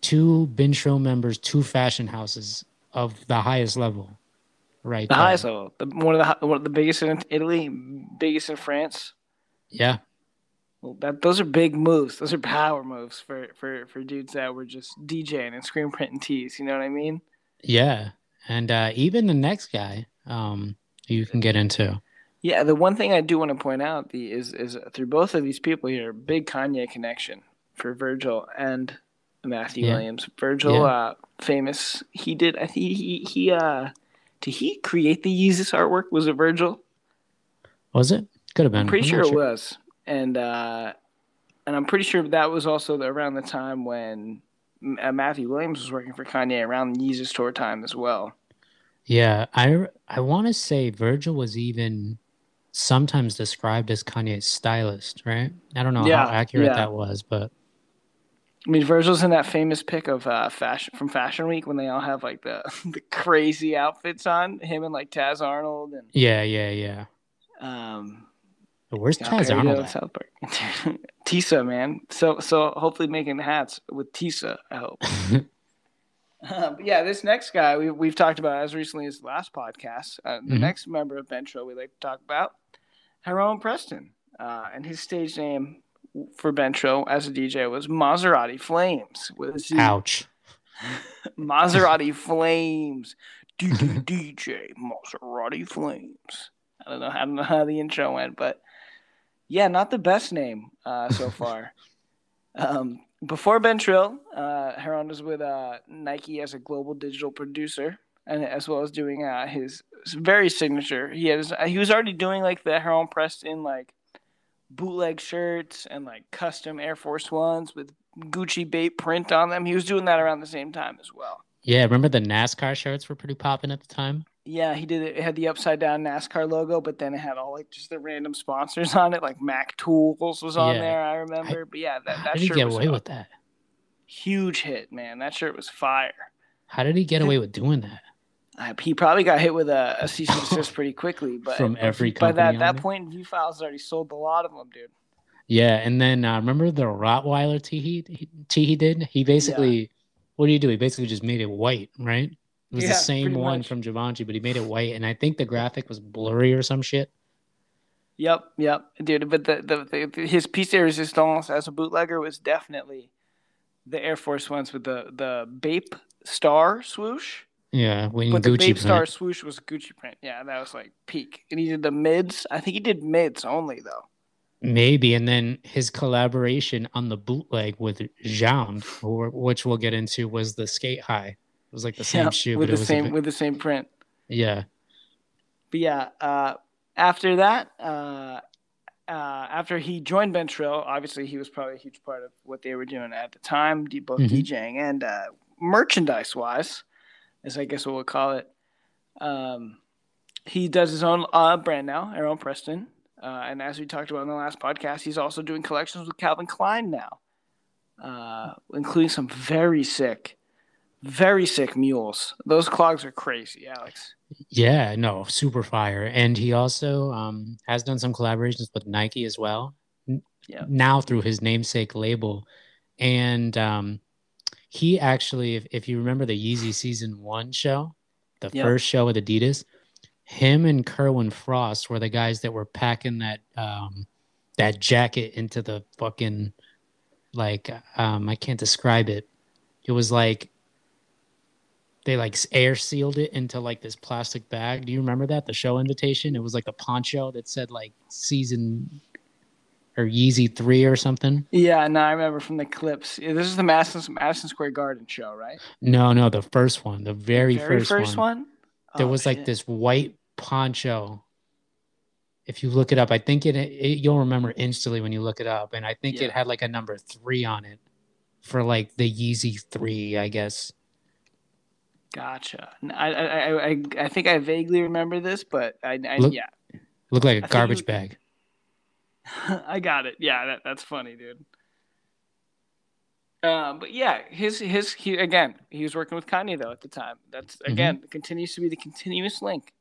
two Bistro members, two fashion houses of the highest level, right? The there. highest level, the, one of the one of the biggest in Italy, biggest in France. Yeah, well, that those are big moves. Those are power moves for for for dudes that were just DJing and screen printing tees. You know what I mean? Yeah, and uh, even the next guy, um, you can get into. Yeah, the one thing I do want to point out the is is through both of these people here, big Kanye connection for Virgil and Matthew yeah. Williams. Virgil, yeah. uh, famous. He did. I think he he uh, did he create the Yeezus artwork? Was it Virgil? Was it? Could have been. I'm pretty I'm sure, sure, it was. And uh, and I'm pretty sure that was also the, around the time when uh, Matthew Williams was working for Kanye around the Yeezus tour time as well. Yeah, I I want to say Virgil was even sometimes described as Kanye's stylist, right? I don't know yeah, how accurate yeah. that was, but I mean, Virgil's in that famous pic of uh, fashion from Fashion Week when they all have like the the crazy outfits on. Him and like Taz Arnold and yeah, yeah, yeah. Um, but where's Taz Arnold? South Park. Tisa, man. So so hopefully making hats with Tisa. I hope. um, yeah, this next guy we we've talked about as recently as the last podcast. Uh, the mm-hmm. next member of Been Trill we like to talk about, Heron Preston, uh, and his stage name for Been Trill as a DJ was Maserati Flames. Was Ouch. Maserati Flames. DJ Maserati Flames. I don't know. I don't know how the intro went, but yeah, not the best name uh, so far. um, before Been Trill, uh, Heron was with uh, Nike as a global digital producer, and as well as doing uh, his very signature. He has he was already doing like the Heron Preston like bootleg shirts and like custom Air Force Ones with Gucci bait print on them. He was doing that around the same time as well. Yeah, remember the NASCAR shirts were pretty popping at the time. Yeah, he did it. It had the upside down NASCAR logo, but then it had all like just the random sponsors on it, like Mac Tools was on yeah. there. I remember. I, but yeah, that that how did shirt he get away with that? Huge hit, man. That shirt was fire. How did he get away with doing that? Uh, he probably got hit with a, a cease and desist pretty quickly, but from every by that that point, View Files already sold a lot of them, dude. Yeah, and then uh, remember the Rottweiler tee he tee he did. He basically, yeah. what do you do? He basically just made it white, right? It was yeah, the same one much. from Givenchy, but he made it white, and I think the graphic was blurry or some shit. Yep, yep, dude. But the, the, the his piece de resistance as a bootlegger was definitely the Air Force ones with the the Bape Star swoosh. Yeah, when but Gucci the Bape print. Star swoosh was Gucci print. Yeah, that was like peak. And he did the mids. I think he did mids only though. Maybe, and then his collaboration on the bootleg with Jean, which we'll get into, was the Skate High was like the same yeah, shoe with the same with the same print. Yeah. But yeah, uh, after that, uh, uh, after he joined Been Trill, obviously he was probably a huge part of what they were doing at the time, both mm-hmm. DJing and uh, merchandise wise, as I guess what we'll call it. Um, he does his own uh, brand now, Heron Preston. Uh, and as we talked about in the last podcast, he's also doing collections with Calvin Klein now, uh, including some very sick very sick mules. Those clogs are crazy, Alex. Yeah, no, super fire. And he also um, has done some collaborations with Nike as well. Yeah. Now through his namesake label, and um, he actually, if, if you remember the Yeezy season one show, the yep. first show with Adidas, him and Kerwin Frost were the guys that were packing that um, that jacket into the fucking like um, I can't describe it. It was like they like air sealed it into like this plastic bag. Do you remember that? The show invitation? It was like a poncho that said like season or Yeezy three or something. Yeah, no, I remember from the clips. Yeah, this is the Madison Madison Square Garden show, right? No, no, the first one, the very, The very first, first one. one. There Oh, was like this white poncho. If you look it up, I think it, it you'll remember instantly when you look it up, and I think Yeah. it had like a number three on it for like the Yeezy three, I guess. Gotcha. I I I think I vaguely remember this, but I, I Look- yeah, Looked like I a think garbage bag. I got it. Yeah, that, that's funny, dude. Um, but yeah, his his he again, he was working with Kanye though at the time. That's Mm-hmm. again continues to be the continuous link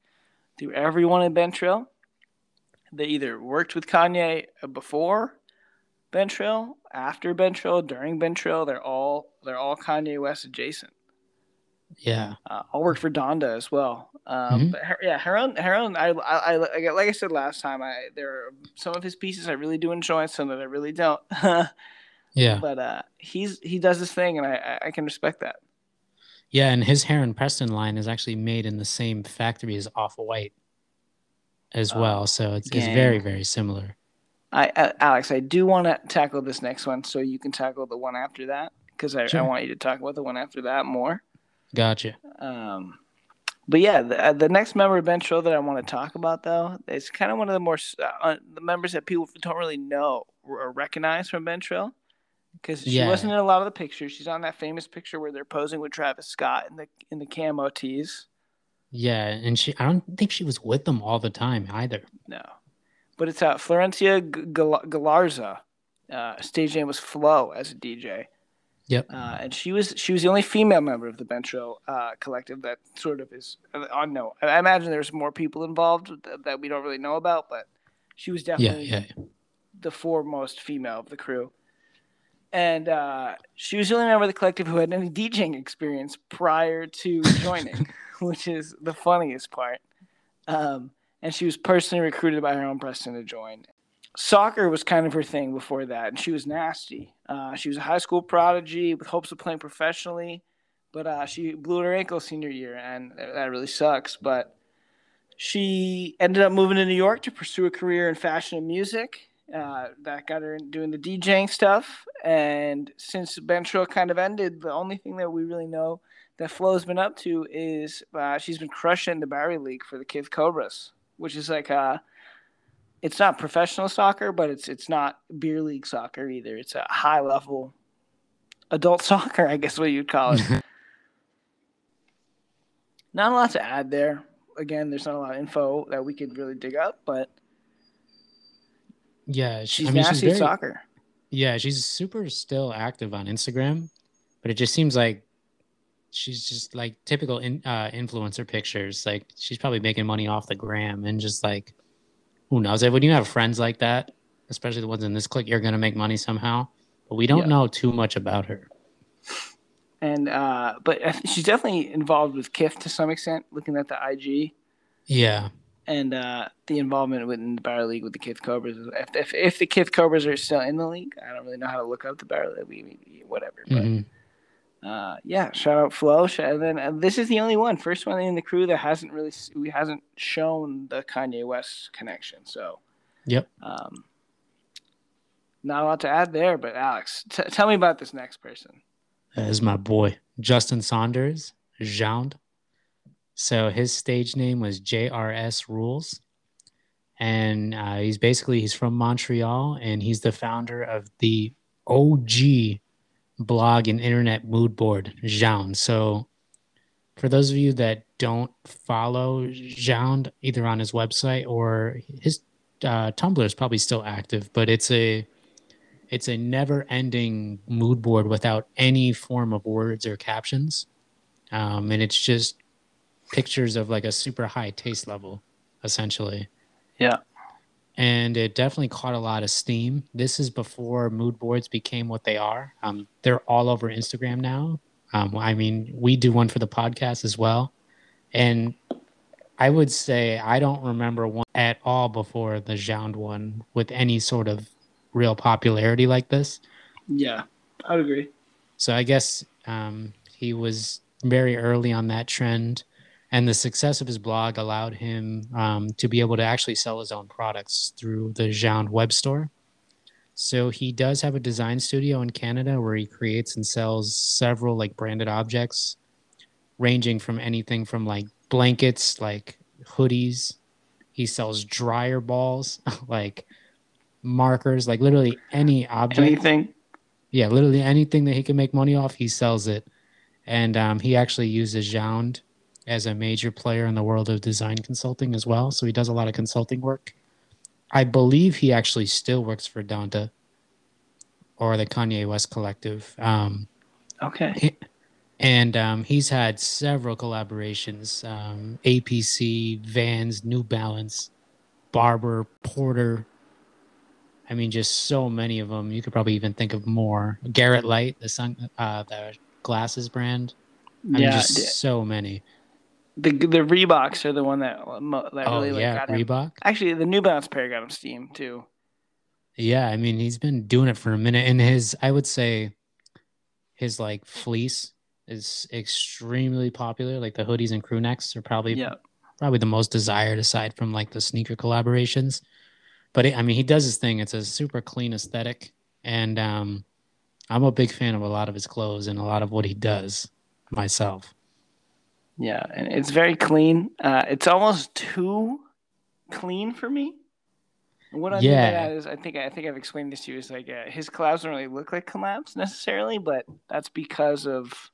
through everyone in Been Trill. They either worked with Kanye before Been Bentrill, after Been Trill, during Been Trill. They're all they're all Kanye West adjacent. Yeah. Uh, I'll work for Donda as well. Um, Mhm. But her, yeah, Heron, Heron. I, I, I, like- like I said last time, I there are some of his pieces I really do enjoy, some that I really don't. Yeah. but uh, he's he does his thing, and I, I- can respect that. Yeah, and his Heron Preston line is actually made in the same factory as Off White as Oh, well. So it's, it's very, very similar. I, uh, Alex, I do want to tackle this next one, so you can tackle the one after that, because I, I want you to talk about the one after that more. Gotcha. Um, but yeah, the, uh, the next member of Been Trill that I want to talk about, though, is kind of one of the more uh, uh, the members that people don't really know or recognize from Been Trill, because she Yeah. wasn't in a lot of the pictures. She's on that famous picture where they're posing with Travis Scott in the in the camo tees. Yeah, and she I don't think she was with them all the time either. No, but it's uh, Florencia Galarza. Uh, stage name was Flo as a DJ. Yep. Uh, and she was she was the only female member of the Been Trill uh, collective that sort of is uh, unknown. I I imagine there's more people involved that, that we don't really know about, but she was Yeah, definitely yeah. the foremost female of the crew. And uh, she was the only member of the collective who had any DJing experience prior to joining, which is the funniest part. Um, and she was personally recruited by Heron Preston to join. Soccer was kind of her thing before that, and she was nasty. Uh, she was a high school prodigy with hopes of playing professionally, but uh, she blew her ankle senior year, and that really sucks. But she ended up moving to New York to pursue a career in fashion and music. Uh, that got her doing the DJing stuff. And since Been Trill kind of ended, the only thing that we really know that Flo's been up to is uh, she's been crushing the Barry League for the Kith Cobras, which is like uh it's not professional soccer, but it's it's not beer league soccer either. It's a high level adult soccer, I guess what you'd call it. not a lot to add there. Again, there's not a lot of info that we could really dig up, but Yeah, she, she's I mean, nasty at very, soccer. yeah, she's super still active on Instagram, but it just seems like she's just like typical in, uh, influencer pictures. Like she's probably making money off the gram and just like who knows? When you have friends like that, especially the ones in this clique, you're gonna make money somehow. But we don't Yeah. know too much about her. And uh, but she's definitely involved with Kith to some extent. Looking at the IG, Yeah, and uh, the involvement within the Barrel League with the Kith Cobras. If, if, if the Kith Cobras are still in the league, I don't really know how to look up the Barrel League. Whatever. But mhm. Uh, yeah, shout out Flo. And then uh, this is the only one, first one in the crew that hasn't really we hasn't shown the Kanye West connection. So yep. um, not a lot to add there. But Alex, t- tell me about this next person. That is my boy, Justin Saunders, Jound. So his stage name was JRS Rules. And uh, he's basically, he's from Montreal and he's the founder of the OG blog and internet mood board, Jound. So for those of you that don't follow Jound, either on his website or his uh, Tumblr is probably still active, but it's a it's a never ending mood board without any form of words or captions um, and it's just pictures of like a super high taste level essentially Yeah. And it definitely caught a lot of steam. This is before mood boards became what they are. Um, they're all over instagram now. Um, i mean we do one for the podcast as well. And i would say i don't remember one at all before the jound one with any sort of real popularity like this. Yeah, I would agree. so I guess um, he was very early on that trend, and the success of his blog allowed him um, to be able to actually sell his own products through the Jound web store. So he does have a design studio in Canada where he creates and sells several like branded objects, ranging from anything from like blankets, like hoodies. He sells dryer balls, like markers, like literally any object. Anything. Yeah, literally anything that he can make money off, he sells it. And um, he actually uses Jound as a major player in the world of design consulting as well. So he does a lot of consulting work. I believe he actually still works for Donda or the Kanye West Collective. Um, okay. And um, he's had several collaborations um, APC, Vans, New Balance, Barbour, Porter. I mean, just so many of them. You could probably even think of more. Garrett Leight, the sun, uh, the glasses brand. I yeah, mean, just so many. The the Reeboks are the one that that oh, really like yeah, got Reebok. Him. Actually, the New Balance pair got him steam too. Yeah, I mean he's been doing it for a minute, and his I would say his like fleece is extremely popular. Like the hoodies and crew necks are probably yeah. probably the most desired aside from like the sneaker collaborations. But it, I mean, he does his thing. It's a super clean aesthetic, and um, I'm a big fan of a lot of his clothes and a lot of what he does myself. Yeah, and it's very clean. Uh, it's almost too clean for me. what I yeah. mean by that is, I think I think I've explained this to you. Is like uh, his collabs don't really look like collabs necessarily, but that's because of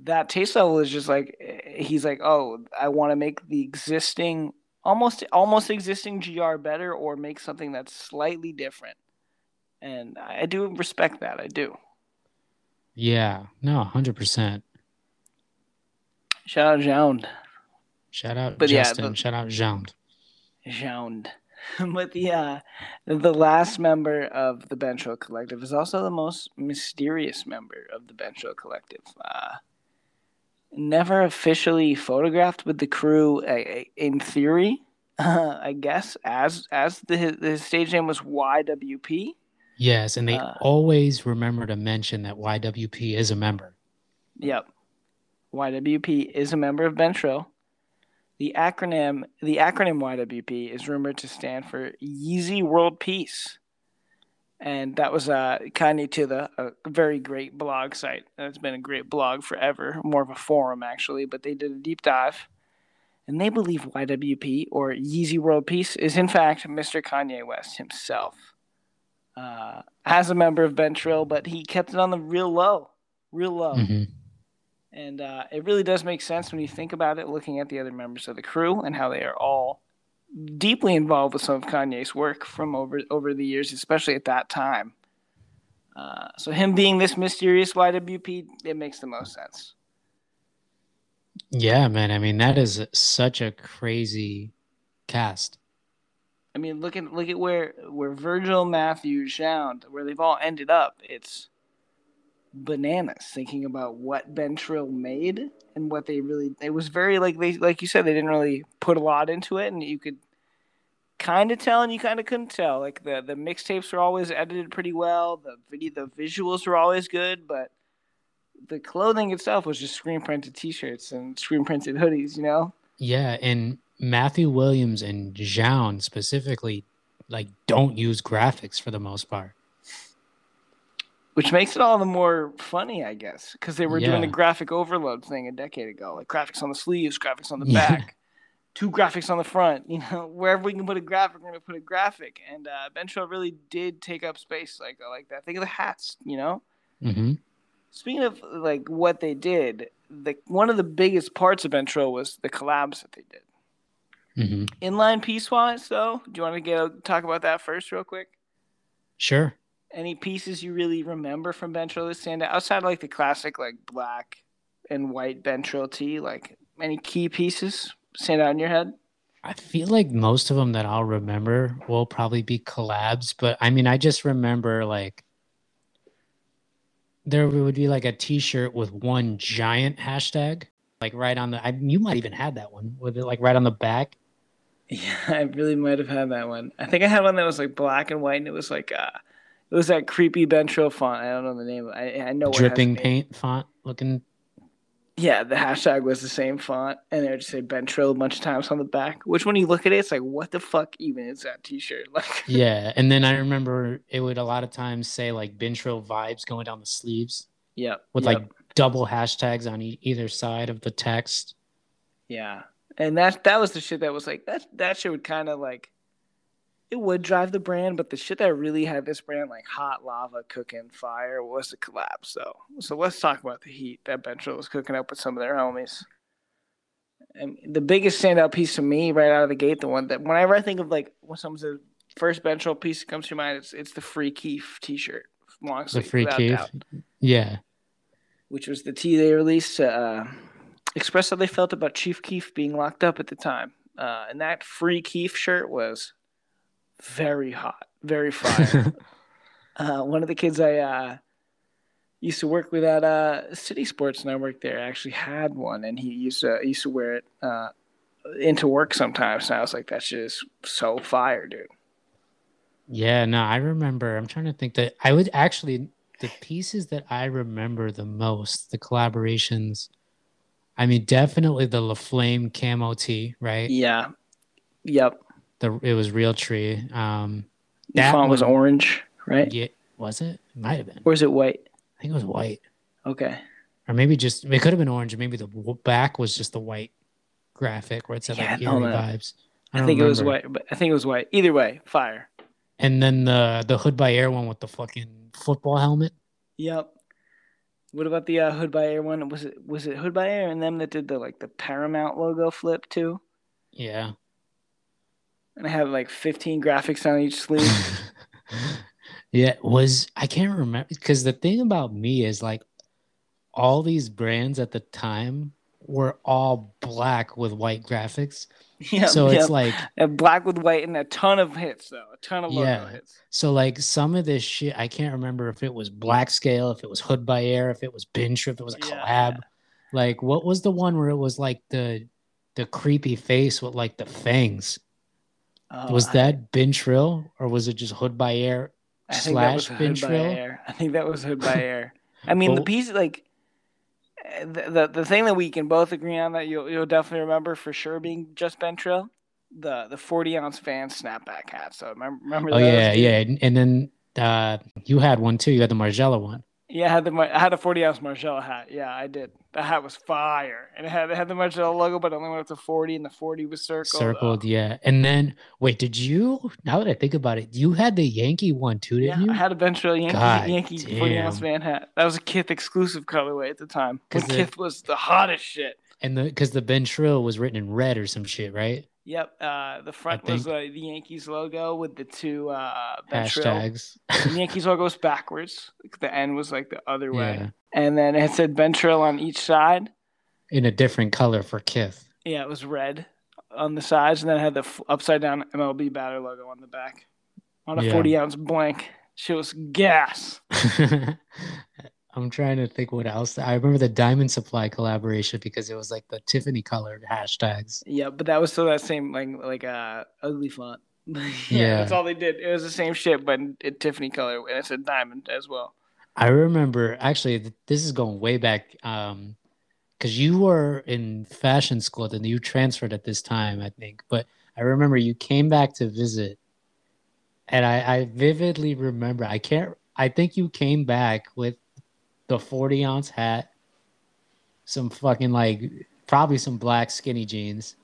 that taste level. Is just like eh, he's like, oh, I want to make the existing, almost almost existing gr better, or make something that's slightly different. And I do respect that. I do. Yeah. No. Hundred percent. Shout out Jound. Shout out but Justin. Yeah, but, Shout out Jound. Jound. but the uh, the last member of the Been Trill Collective is also the most mysterious member of the Been Trill Collective. Uh, never officially photographed with the crew, uh, in theory, I guess, as as the the stage name was YWP. Yes, and they uh, always remember to mention that YWP is a member. Yep. YWP is a member of Been Trill. The acronym the acronym YWP is rumored to stand for Yeezy World Peace. And that was uh, Kanye to the a very great blog site. It's been a great blog forever, more of a forum actually, but they did a deep dive. And they believe YWP or Yeezy World Peace is in fact Mr. Kanye West himself. Uh, as a member of Been Trill, but he kept it on the real low, real low. Mm-hmm. And uh, it really does make sense when you think about it, looking at the other members of the crew and how they are all deeply involved with some of Kanye's work from over over the years, especially at that time. Uh, so him being this mysterious YWP, it makes the most sense. Yeah, man. I mean, that is such a crazy cast. I mean, look at look at where where Virgil, Matthew, Jound, where they've all ended up. It's bananas thinking about what Been Trill made and what they really it was very like they like you said they didn't really put a lot into it and you could kind of tell and you kind of couldn't tell. Like the the mixtapes were always edited pretty well the video the visuals were always good but the clothing itself was just screen printed t-shirts and screen printed hoodies you know? Yeah and Matthew Williams and Jound specifically like don't use graphics for the most part which makes it all the more funny, I guess, because they were yeah. doing the graphic overload thing a decade ago, like graphics on the sleeves, graphics on the yeah. back, two graphics on the front. You know, wherever we can put a graphic, we're gonna put a graphic. And uh, Been Trill really did take up space like like that. Think of the hats, you know. Mm-hmm. Speaking of like what they did, the one of the biggest parts of Been Trill was the collabs that they did. Mm-hmm. Inline piece wise, though, do you want to get talk about that first, real quick? Sure any pieces you really remember from Been Trill that stand out outside like the classic like black and white Been Trill tee? Like any key pieces stand out in your head? I feel like most of them that I'll remember will probably be collabs, but I mean, I just remember like there would be like a T-shirt with one giant hashtag, like right on the. I, you might even had that one with it like right on the back. Yeah, I really might have had that one. I think I had one that was like black and white, and it was like uh, it was that creepy Been Trill font. I don't know the name. I I know dripping paint font looking. Yeah, the hashtag was the same font, and it would say Been Trill a bunch of times on the back. Which, when you look at it, it's like, what the fuck even is that T-shirt? Like, yeah, and then I remember it would a lot of times say like Been Trill vibes going down the sleeves. Yeah, with yep. like double hashtags on e- either side of the text. Yeah, and that that was the shit that was like that. That shit would kind of like it would drive the brand, but the shit that really had this brand like hot lava cooking fire was the collapse. So, so let's talk about the heat that Been Trill was cooking up with some of their homies. And the biggest standout piece to me right out of the gate, the one that whenever I think of like when someone's the first Been Trill piece that comes to mind, it's it's the Free Keef T-shirt, long sleeve, the Free Keef, yeah, which was the tee they released to uh, express how they felt about Chief Keef being locked up at the time. Uh, and that Free Keef shirt was very hot, very fire. uh, one of the kids I uh, used to work with at uh, City Sports, and I worked there, actually had one, and he used to used to wear it uh, into work sometimes. And I was like, "That's just so fire, dude." Yeah, no, I remember. I'm trying to think that I would actually the pieces that I remember the most, the collaborations. I mean, definitely the LaFlame camo tee, right? Yeah. Yep. The it was Realtree. Um, the font was orange, right? Yeah, was it? it might have been. Or is it white? I think it was white. Okay. Or maybe just it could have been orange. Maybe the back was just the white graphic where it said yeah, like eerie vibes. I, I think remember. it was white, but I think it was white. Either way, fire. And then the the Hood by Air one with the fucking football helmet. Yep. What about the uh, Hood by Air one? Was it was it Hood by Air and them that did the like the Paramount logo flip too? Yeah. And I had like 15 graphics on each sleeve. yeah, was I can't remember because the thing about me is like all these brands at the time were all black with white graphics. Yeah, so it's like and black with white and a ton of hits though, a ton of logo yeah. hits. So like some of this shit, I can't remember if it was Black Scale, if it was Hood by Air, if it was Binch, if it was a collab. Yeah. Like what was the one where it was like the the creepy face with like the fangs? Oh, was that Been Trill or was it just Hood by Air I slash Been Trill? I think that was Hood by Air. I mean, the piece like the, the the thing that we can both agree on that you'll you'll definitely remember for sure being just Been Trill, the the forty ounce Van snapback hat. So remember, remember oh yeah, yeah, and then uh, you had one too. You had the Margiela one. Yeah, I had the I had a forty ounce Margiela hat. Yeah, I did. That hat was fire, and it had it had the Margiela logo, but it only went up to forty, and the forty was circled. Circled, yeah. And then wait, did you? Now that I think about it, you had the Yankee one too, didn't yeah, you? I had a Been Trill Yankee God Yankee forty ounce Van hat. That was a Kith exclusive colorway at the time. The, Kith was the hottest shit. And the because the Been Trill was written in red or some shit, right? Yep. Uh, the front was uh, the Yankees logo with the two uh, hashtags. the Yankees logo was backwards. The N was like the other way, yeah. and then it said Been Trill on each side. In a different color for Kith. Yeah, it was red on the sides, and then it had the f- upside down MLB batter logo on the back on a yeah. 40 ounce blank. She was gas. I'm trying to think what else. I remember the Diamond Supply collaboration because it was like the Tiffany colored hashtags. Yeah, but that was still that same like like uh ugly font. yeah, yeah, that's all they did. It was the same shit, but in, in Tiffany color, and it said diamond as well. I remember actually. This is going way back. Um, because you were in fashion school, then you transferred at this time, I think. But I remember you came back to visit, and I, I vividly remember. I can't. I think you came back with the 40 ounce hat, some fucking like probably some black skinny jeans,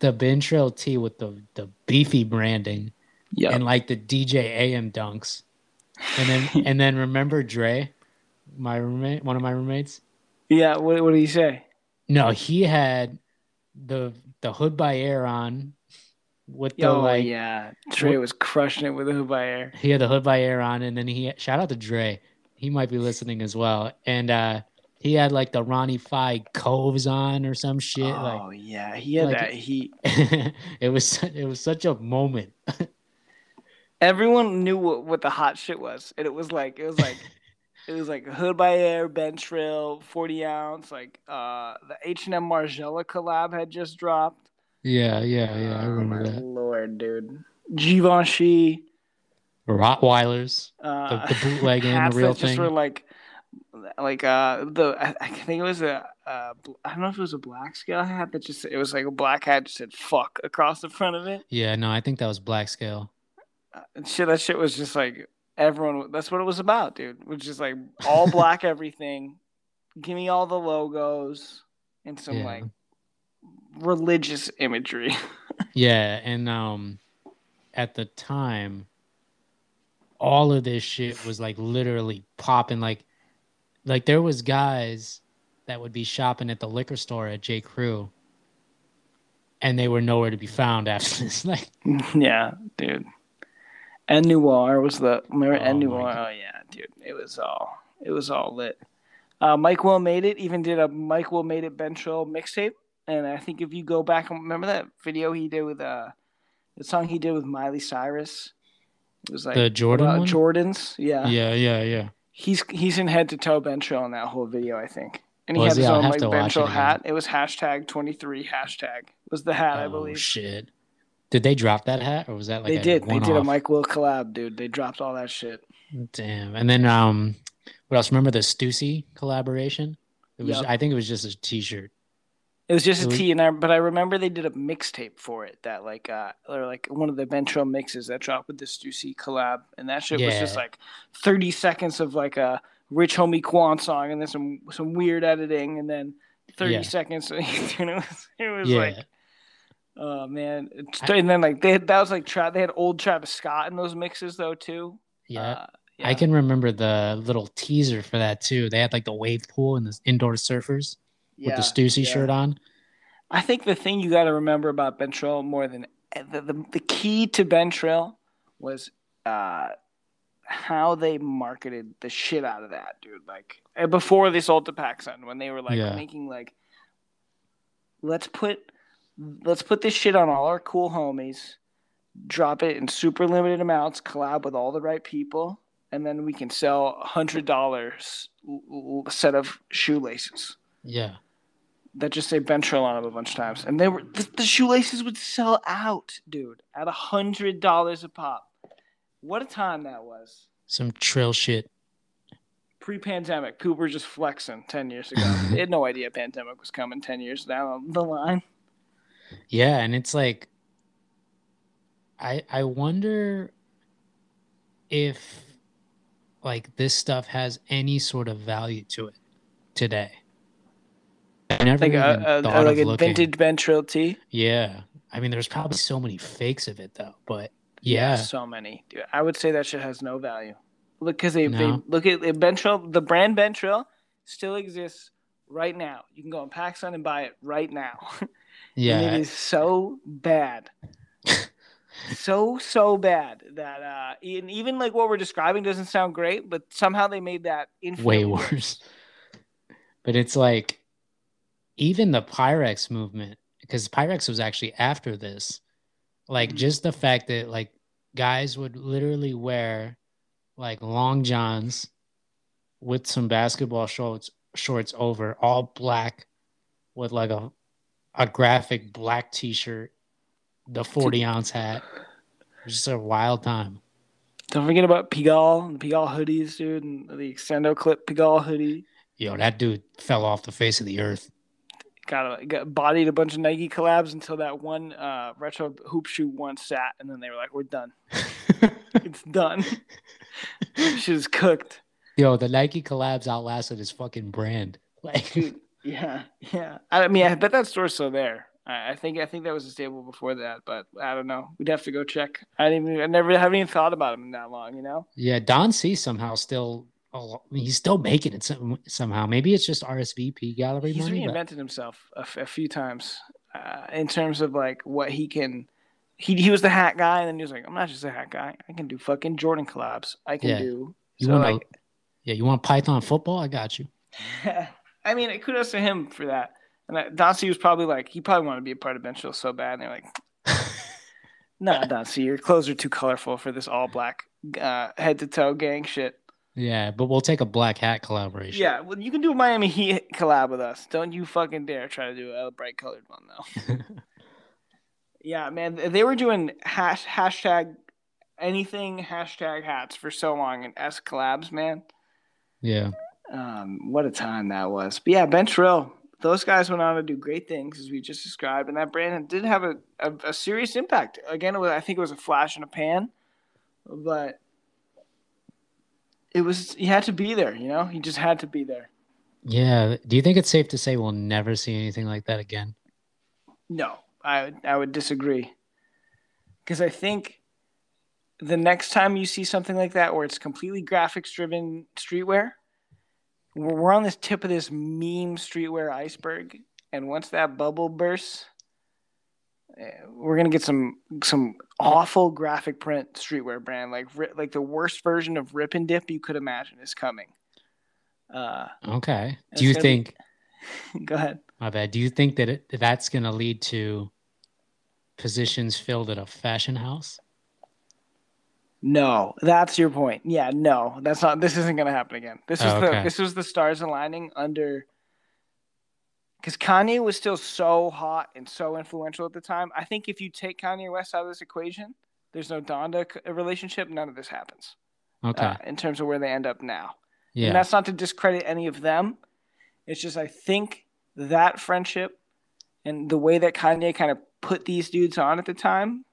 the Been Trill tee with the the beefy branding, yeah, and like the DJ AM dunks, and then and then remember Dre, my roommate, one of my roommates. Yeah, what what did he say? No, he had the the hood by air on with the oh, like yeah. Dre was crushing it with the hood by air. He had the hood by air on, and then he shout out to Dre he might be listening as well. And uh he had like the Ronnie Fieg coves on or some shit. Oh like, yeah, he had like, that heat. it was it was such a moment. Everyone knew what, what the hot shit was, and it was like it was like it was like Hood by Air, Been Trill, forty ounce. Like uh the H and M Margiela collab had just dropped. Yeah, yeah, yeah. I remember oh, that. Lord, dude, Givenchy. Rottweilers, uh, the, the bootleg and the real thing. Just were like like uh the I, I think it was a uh I don't know if it was a black scale hat that just it was like a black hat just said fuck across the front of it. Yeah, no, I think that was black scale. Uh, shit, that shit was just like everyone. That's what it was about, dude. It was just like all black everything. Give me all the logos and some Yeah. like religious imagery. Yeah, and um at the time all of this shit was like literally popping like like there was guys that would be shopping at the liquor store at J. Crew and they were nowhere to be found after this. Like yeah, dude. And Noir was the remember Oh and Noir. Oh yeah, dude. It was all it was all lit. Uh, Mike Will made it. Even did a Mike Will made it Been Trill mixtape. And I think if you go back and remember that video he did with uh the song he did with Miley Cyrus. It was like the Jordan? Jordans. Yeah. Yeah, yeah, yeah. He's he's in head to toe Been Trill in that whole video, I think. And he Was had he? his I'll own like it hat. It was hashtag twenty three hashtag was the hat, I oh believe. shit. Did they drop that hat or was that like they did. They did a? Mike Will collab, dude. They dropped all that shit. Damn. And then um what else? Remember the Stussy collaboration? It was Yep. I think it was just a t-shirt. It was just a was- T, and I but I remember they did a mixtape for it that like uh or like one of the Bencho mixes that dropped with the Stussy collab, and that shit was just like thirty seconds of like a Rich Homie Quan song, and then some some weird editing, and then thirty Yeah. seconds. and it was it was Yeah. like. Oh man! And then like they had, that was like tra- they had old Travis Scott in those mixes though too. yeah. Uh, I can remember the little teaser for that too. They had like the wave pool and the indoor surfers with the Stussy yeah. shirt on. I think the thing you got to remember about Been Trill more than the, the, the key to Been Trill was uh, how they marketed the shit out of that, dude. Like before they sold to PacSun, when they were like Yeah. making like, let's put let's put this shit on all our cool homies, drop it in super limited amounts, collab with all the right people, and then we can sell a hundred dollars set of shoelaces Yeah. that just say Been Trill on them a bunch of times, and they were the, the shoelaces would sell out, dude, at a hundred dollars a pop. What a time that was. Some trail shit. Pre-pandemic, were just flexing ten years ago. they had no idea pandemic was coming ten years down the line. Yeah, and it's like I I wonder if like this stuff has any sort of value to it today. I never Like a, a, thought like of a vintage Been Trill tee. Yeah. I mean there's probably so many fakes of it though, but yeah. so many. Dude, I would say that shit has no value. Look, because they, they look at the Been Trill. The brand Been Trill still exists right now. You can go on PacSun and buy it right now. Yeah. And it is so bad. so so bad that uh and even like what we're describing doesn't sound great, but somehow they made that way worse. But it's like even the Pyrex movement, because Pyrex was actually after this. Like Mhm. just the fact that like guys would literally wear like long johns with some basketball shorts shorts over, all black, with like a a graphic black t-shirt, the 40 ounce hat. It was just a wild time. Don't forget about Pigalle, the Pigalle hoodies, dude, and the Extendo Clip Pigalle hoodie. Yo, that dude fell off the face of the earth. Got, a, got bodied a bunch of Nike collabs until that one uh, retro hoop shoe one sat, and then they were like, "We're done. It's done. She's cooked." Yo, the Nike collabs outlasted his fucking brand. Like, Dude, yeah, yeah. I mean, I bet that store's still there. I, think I think that was a staple before that, but I don't know. We'd have to go check. I didn't even, I never haven't even thought about him in that long. You know? yeah, Don C somehow still, oh, he's still making it some, somehow. Maybe it's just RSVP gallery He's money. but- reinvented himself a, f- a few times uh, in terms of like what he can. He he was the hat guy, and then he was like, "I'm not just a hat guy. I can do fucking Jordan collabs. I can Yeah. do." You so want like, yeah, you want Python football? I got you. I mean, kudos to him for that. And that, Don C was probably like, he probably wanted to be a part of Been Trill so bad. And they're like, "No, nah, Don C, your clothes are too colorful for this all black uh, head to toe gang shit. Yeah, but we'll take a black hat collaboration. Yeah, well, you can do a Miami Heat collab with us. Don't you fucking dare try to do a bright colored one, though. yeah, man, they were doing hash, hashtag anything, hashtag hats for so long and S collabs, man. yeah. Um, what a time that was. But yeah, Been Trill, those guys went on to do great things as we just described, and that brand did have a, a, a serious impact. Again, was, I think it was a flash in a pan, but it was he had to be there. You know, he just had to be there. Yeah. Do you think it's safe to say we'll never see anything like that again? No, I I would disagree. Because I think the next time you see something like that, where it's completely graphics driven streetwear, we're on this tip of this meme streetwear iceberg, and once that bubble bursts, eh, we're gonna get some some awful graphic print streetwear brand like like the worst version of RIPNDIP you could imagine is coming. Uh, okay. Do you think? Be... Go ahead. My bad. Do you think that it, that's going to lead to positions filled at a fashion house? No, that's your point. Yeah, no, that's not. This isn't going to happen again. This is oh, okay. the this was the stars aligning under because Kanye was still so hot and so influential at the time. I think if you take Kanye West out of this equation, there's no Donda relationship. None of this happens. Okay. Uh, in terms of where they end up now. Yeah. And that's not to discredit any of them. It's just I think that friendship and the way that Kanye kind of put these dudes on at the time,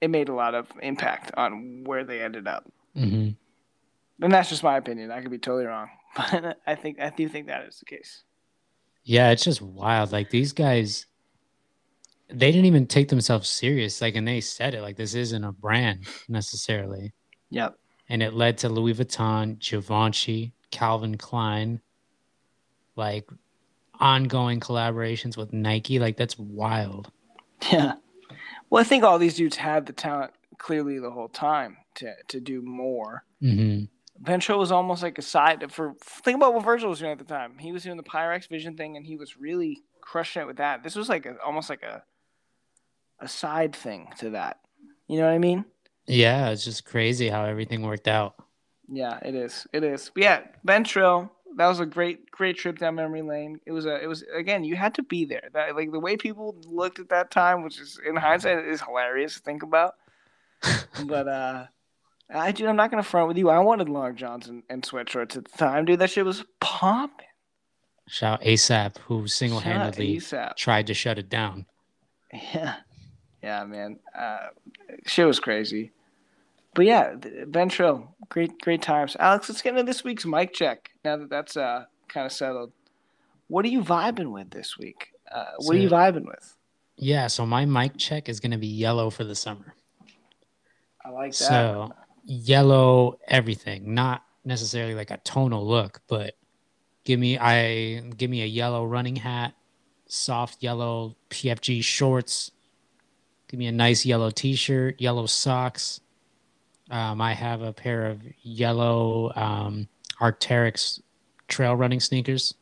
it made a lot of impact on where they ended up. Mm-hmm. And that's just my opinion. I could be totally wrong, but I think I do think that is the case. Yeah, it's just wild. Like these guys, they didn't even take themselves serious. Like, and they said it like this isn't a brand necessarily. Yep. And it led to Louis Vuitton, Givenchy, Calvin Klein, like ongoing collaborations with Nike. Like that's wild. Yeah. Well, I think all these dudes had the talent clearly the whole time to to do more. Mm-hmm. Venture was almost like a side for think about what Virgil was doing at the time. He was doing the Pyrex Vision thing, and he was really crushing it with that. This was like a, almost like a a side thing to that. You know what I mean? Yeah, it's just crazy how everything worked out. Yeah, it is. It is. But yeah, Ben that was a great, great trip down memory lane. It was a, it was again, you had to be there. That like the way people looked at that time, which is in hindsight is hilarious to think about. but uh, I dude, I'm not gonna front with you. I wanted long johns and, and sweatshirts at the time, dude. That shit was popping. Shout ASAP, who single handedly tried to shut it down. Yeah, yeah, man. Uh, shit was crazy. But yeah, Been Trill, great, great times. Alex, let's get into this week's mic check. Now that that's uh, kind of settled, what are you vibing with this week? Uh, what so, are you vibing with? Yeah, so my mic check is going to be yellow for the summer. I like that. So yellow everything, not necessarily like a tonal look, but give me I give me a yellow running hat, soft yellow PFG shorts. Give me a nice yellow t-shirt, yellow socks, um, I have a pair of yellow um, Arc'teryx trail running sneakers.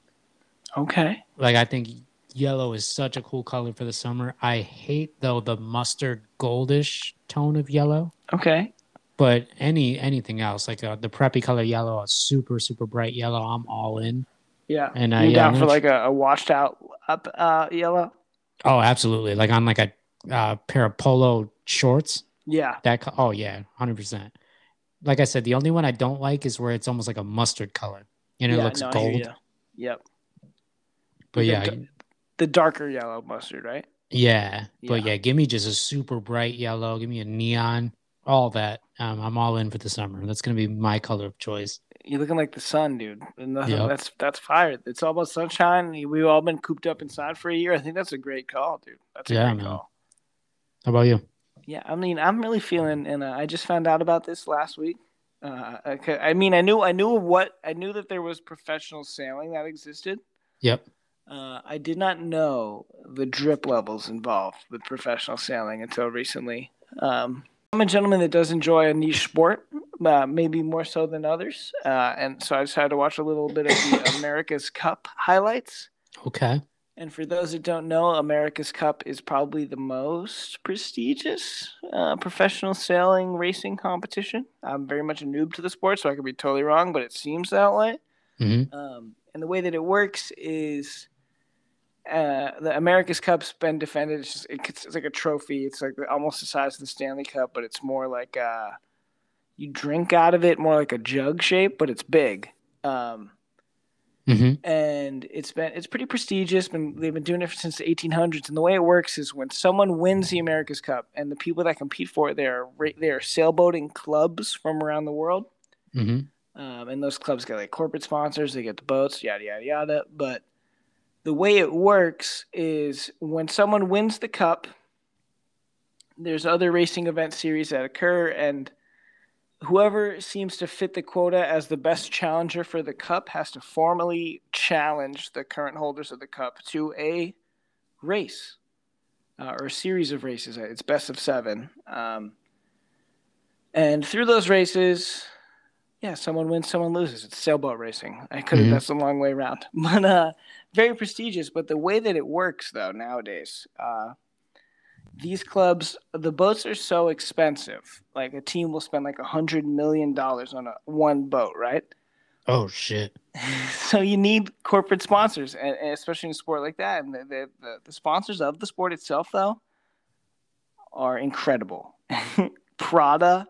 Okay. Like I think yellow is such a cool color for the summer. I hate though the mustard goldish tone of yellow. Okay. But any anything else like uh, the preppy color yellow, a super super bright yellow, I'm all in. Yeah. And uh, you yeah, down for like a, a, washed out up uh, yellow? Oh, absolutely. Like on like a uh, pair of polo shorts. Yeah. That oh yeah, hundred percent. Like I said, the only one I don't like is where it's almost like a mustard color and it yeah, looks no, gold. Yep. But the, yeah, the darker yellow mustard, right? Yeah, yeah, but yeah, give me just a super bright yellow. Give me a neon, all that. Um, I'm all in for the summer. That's gonna be my color of choice. You're looking like the sun, dude. Yep. that's that's fire. It's all about sunshine. We've all been cooped up inside for a year. I think that's a great call, dude. That's a yeah, great man. call. How about you? Yeah, I mean, I'm really feeling, and uh, I just found out about this last week. Uh, I mean, I knew, I knew what, I knew that there was professional sailing that existed. Yep. Uh, I did not know the drip levels involved with professional sailing until recently. Um, I'm a gentleman that does enjoy a niche sport, uh, maybe more so than others, uh, and so I decided to watch a little bit of the America's Cup highlights. Okay. And for those that don't know, America's Cup is probably the most prestigious uh, professional sailing racing competition. I'm very much a noob to the sport, so I could be totally wrong, but it seems that way. Mm-hmm. Um, and the way that it works is uh, the America's Cup's been defended. It's, just, it's, like a trophy. It's like almost the size of the Stanley Cup, but it's more like uh, you drink out of it, more like a jug shape, but it's big. Um, Mm-hmm. and it's been it's pretty prestigious. Been they've been doing it since the 1800s. And the way it works is when someone wins the America's Cup, and the people that compete for it, they're they're sailboating clubs from around the world. Mm-hmm. Um, and those clubs get like corporate sponsors, they get the boats, yada yada yada. But the way it works is when someone wins the cup, there's other racing event series that occur, and whoever seems to fit the quota as the best challenger for the cup has to formally challenge the current holders of the cup to a race uh, or a series of races. It's best of seven. Um, and through those races, yeah, someone wins, someone loses. It's sailboat racing. I could have Mhm. that's a long way around, but uh, very prestigious. But the way that it works, though, nowadays, uh, these clubs, the boats are so expensive. Like a team will spend like a hundred million dollars on a one boat, right? Oh shit. so you need corporate sponsors, and, and especially in a sport like that. And the, the, the, the sponsors of the sport itself, though, are incredible. Prada,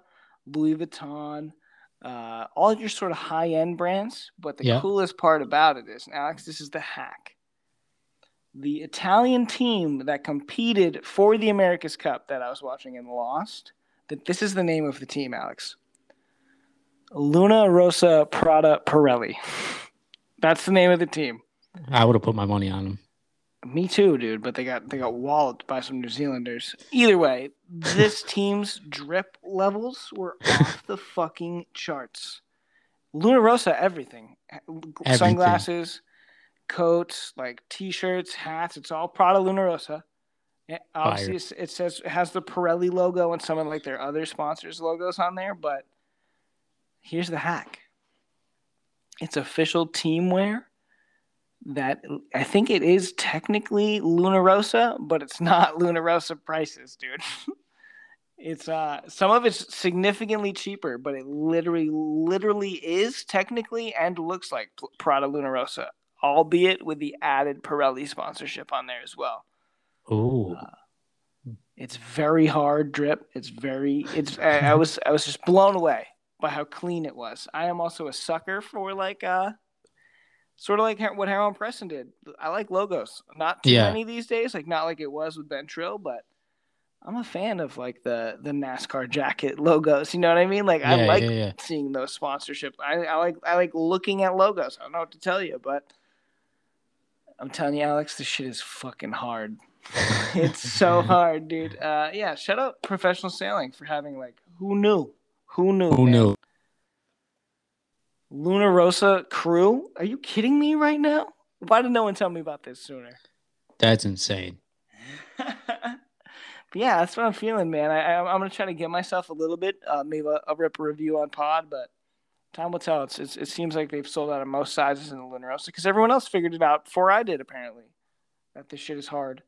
Louis Vuitton, uh, all your sort of high end brands. But the Yeah. coolest part about it is, Alex, this is the hack. The Italian team that competed for the America's Cup that I was watching and lost. That this is the name of the team, Alex. Luna Rossa Prada Pirelli. That's the name of the team. I would have put my money on him. Me too, dude. But they got they got walloped by some New Zealanders. Either way, this team's drip levels were off the fucking charts. Luna Rossa, everything, Everything. sunglasses, coats, like t-shirts, hats. It's all Prada Luna Rossa. Yeah, obviously, it's, it says it has the Pirelli logo and some of like their other sponsors' logos on there. But here's the hack: it's official team wear that I think it is technically Luna Rossa, but it's not Luna Rossa prices, dude. it's uh some of it's significantly cheaper, but it literally literally is technically and looks like Prada Luna Rossa, albeit with the added Pirelli sponsorship on there as well. Ooh. It's very hard drip. It's very it's I, I was I was just blown away by how clean it was. I am also a sucker for like uh sort of like what Heron Preston did. I like logos. Not too Yeah. many these days, like not like it was with Been Trill, but I'm a fan of like the the NASCAR jacket logos. You know what I mean? Like I like yeah, yeah. seeing those sponsorships. I, I like I like looking at logos. I don't know what to tell you, but I'm telling you, Alex, this shit is fucking hard. it's so hard, dude. Uh, yeah, shout out professional sailing for having like who knew? Who knew? Who man? knew? Luna Rossa crew? Are you kidding me right now? Why did no one tell me about this sooner? That's insane. but yeah, that's what I'm feeling, man. I, I, I'm gonna try to get myself a little bit, uh, maybe a, a rip a review on Pod, but time will tell. It's, it's it seems like they've sold out of most sizes in the Luna Rossa because everyone else figured it out before I did, apparently. That this shit is hard.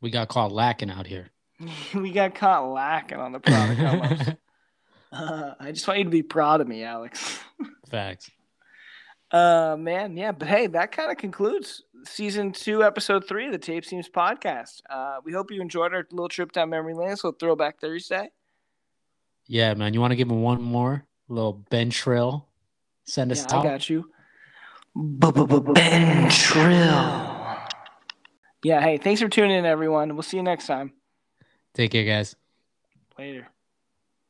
We got caught lacking out here. we got caught lacking on the product. uh, I just want you to be proud of me, Alex. Facts. Uh, man, yeah, but hey, that kind of concludes season two, episode three of the Tape Seams podcast. Uh, we hope you enjoyed our little trip down memory lane. So throwback Thursday. Yeah, man. You want to give him one more little Been Trill? Send us Yeah, I got you. Been Trill. Yeah, hey, thanks for tuning in, everyone. We'll see you next time. Take care, guys. Later.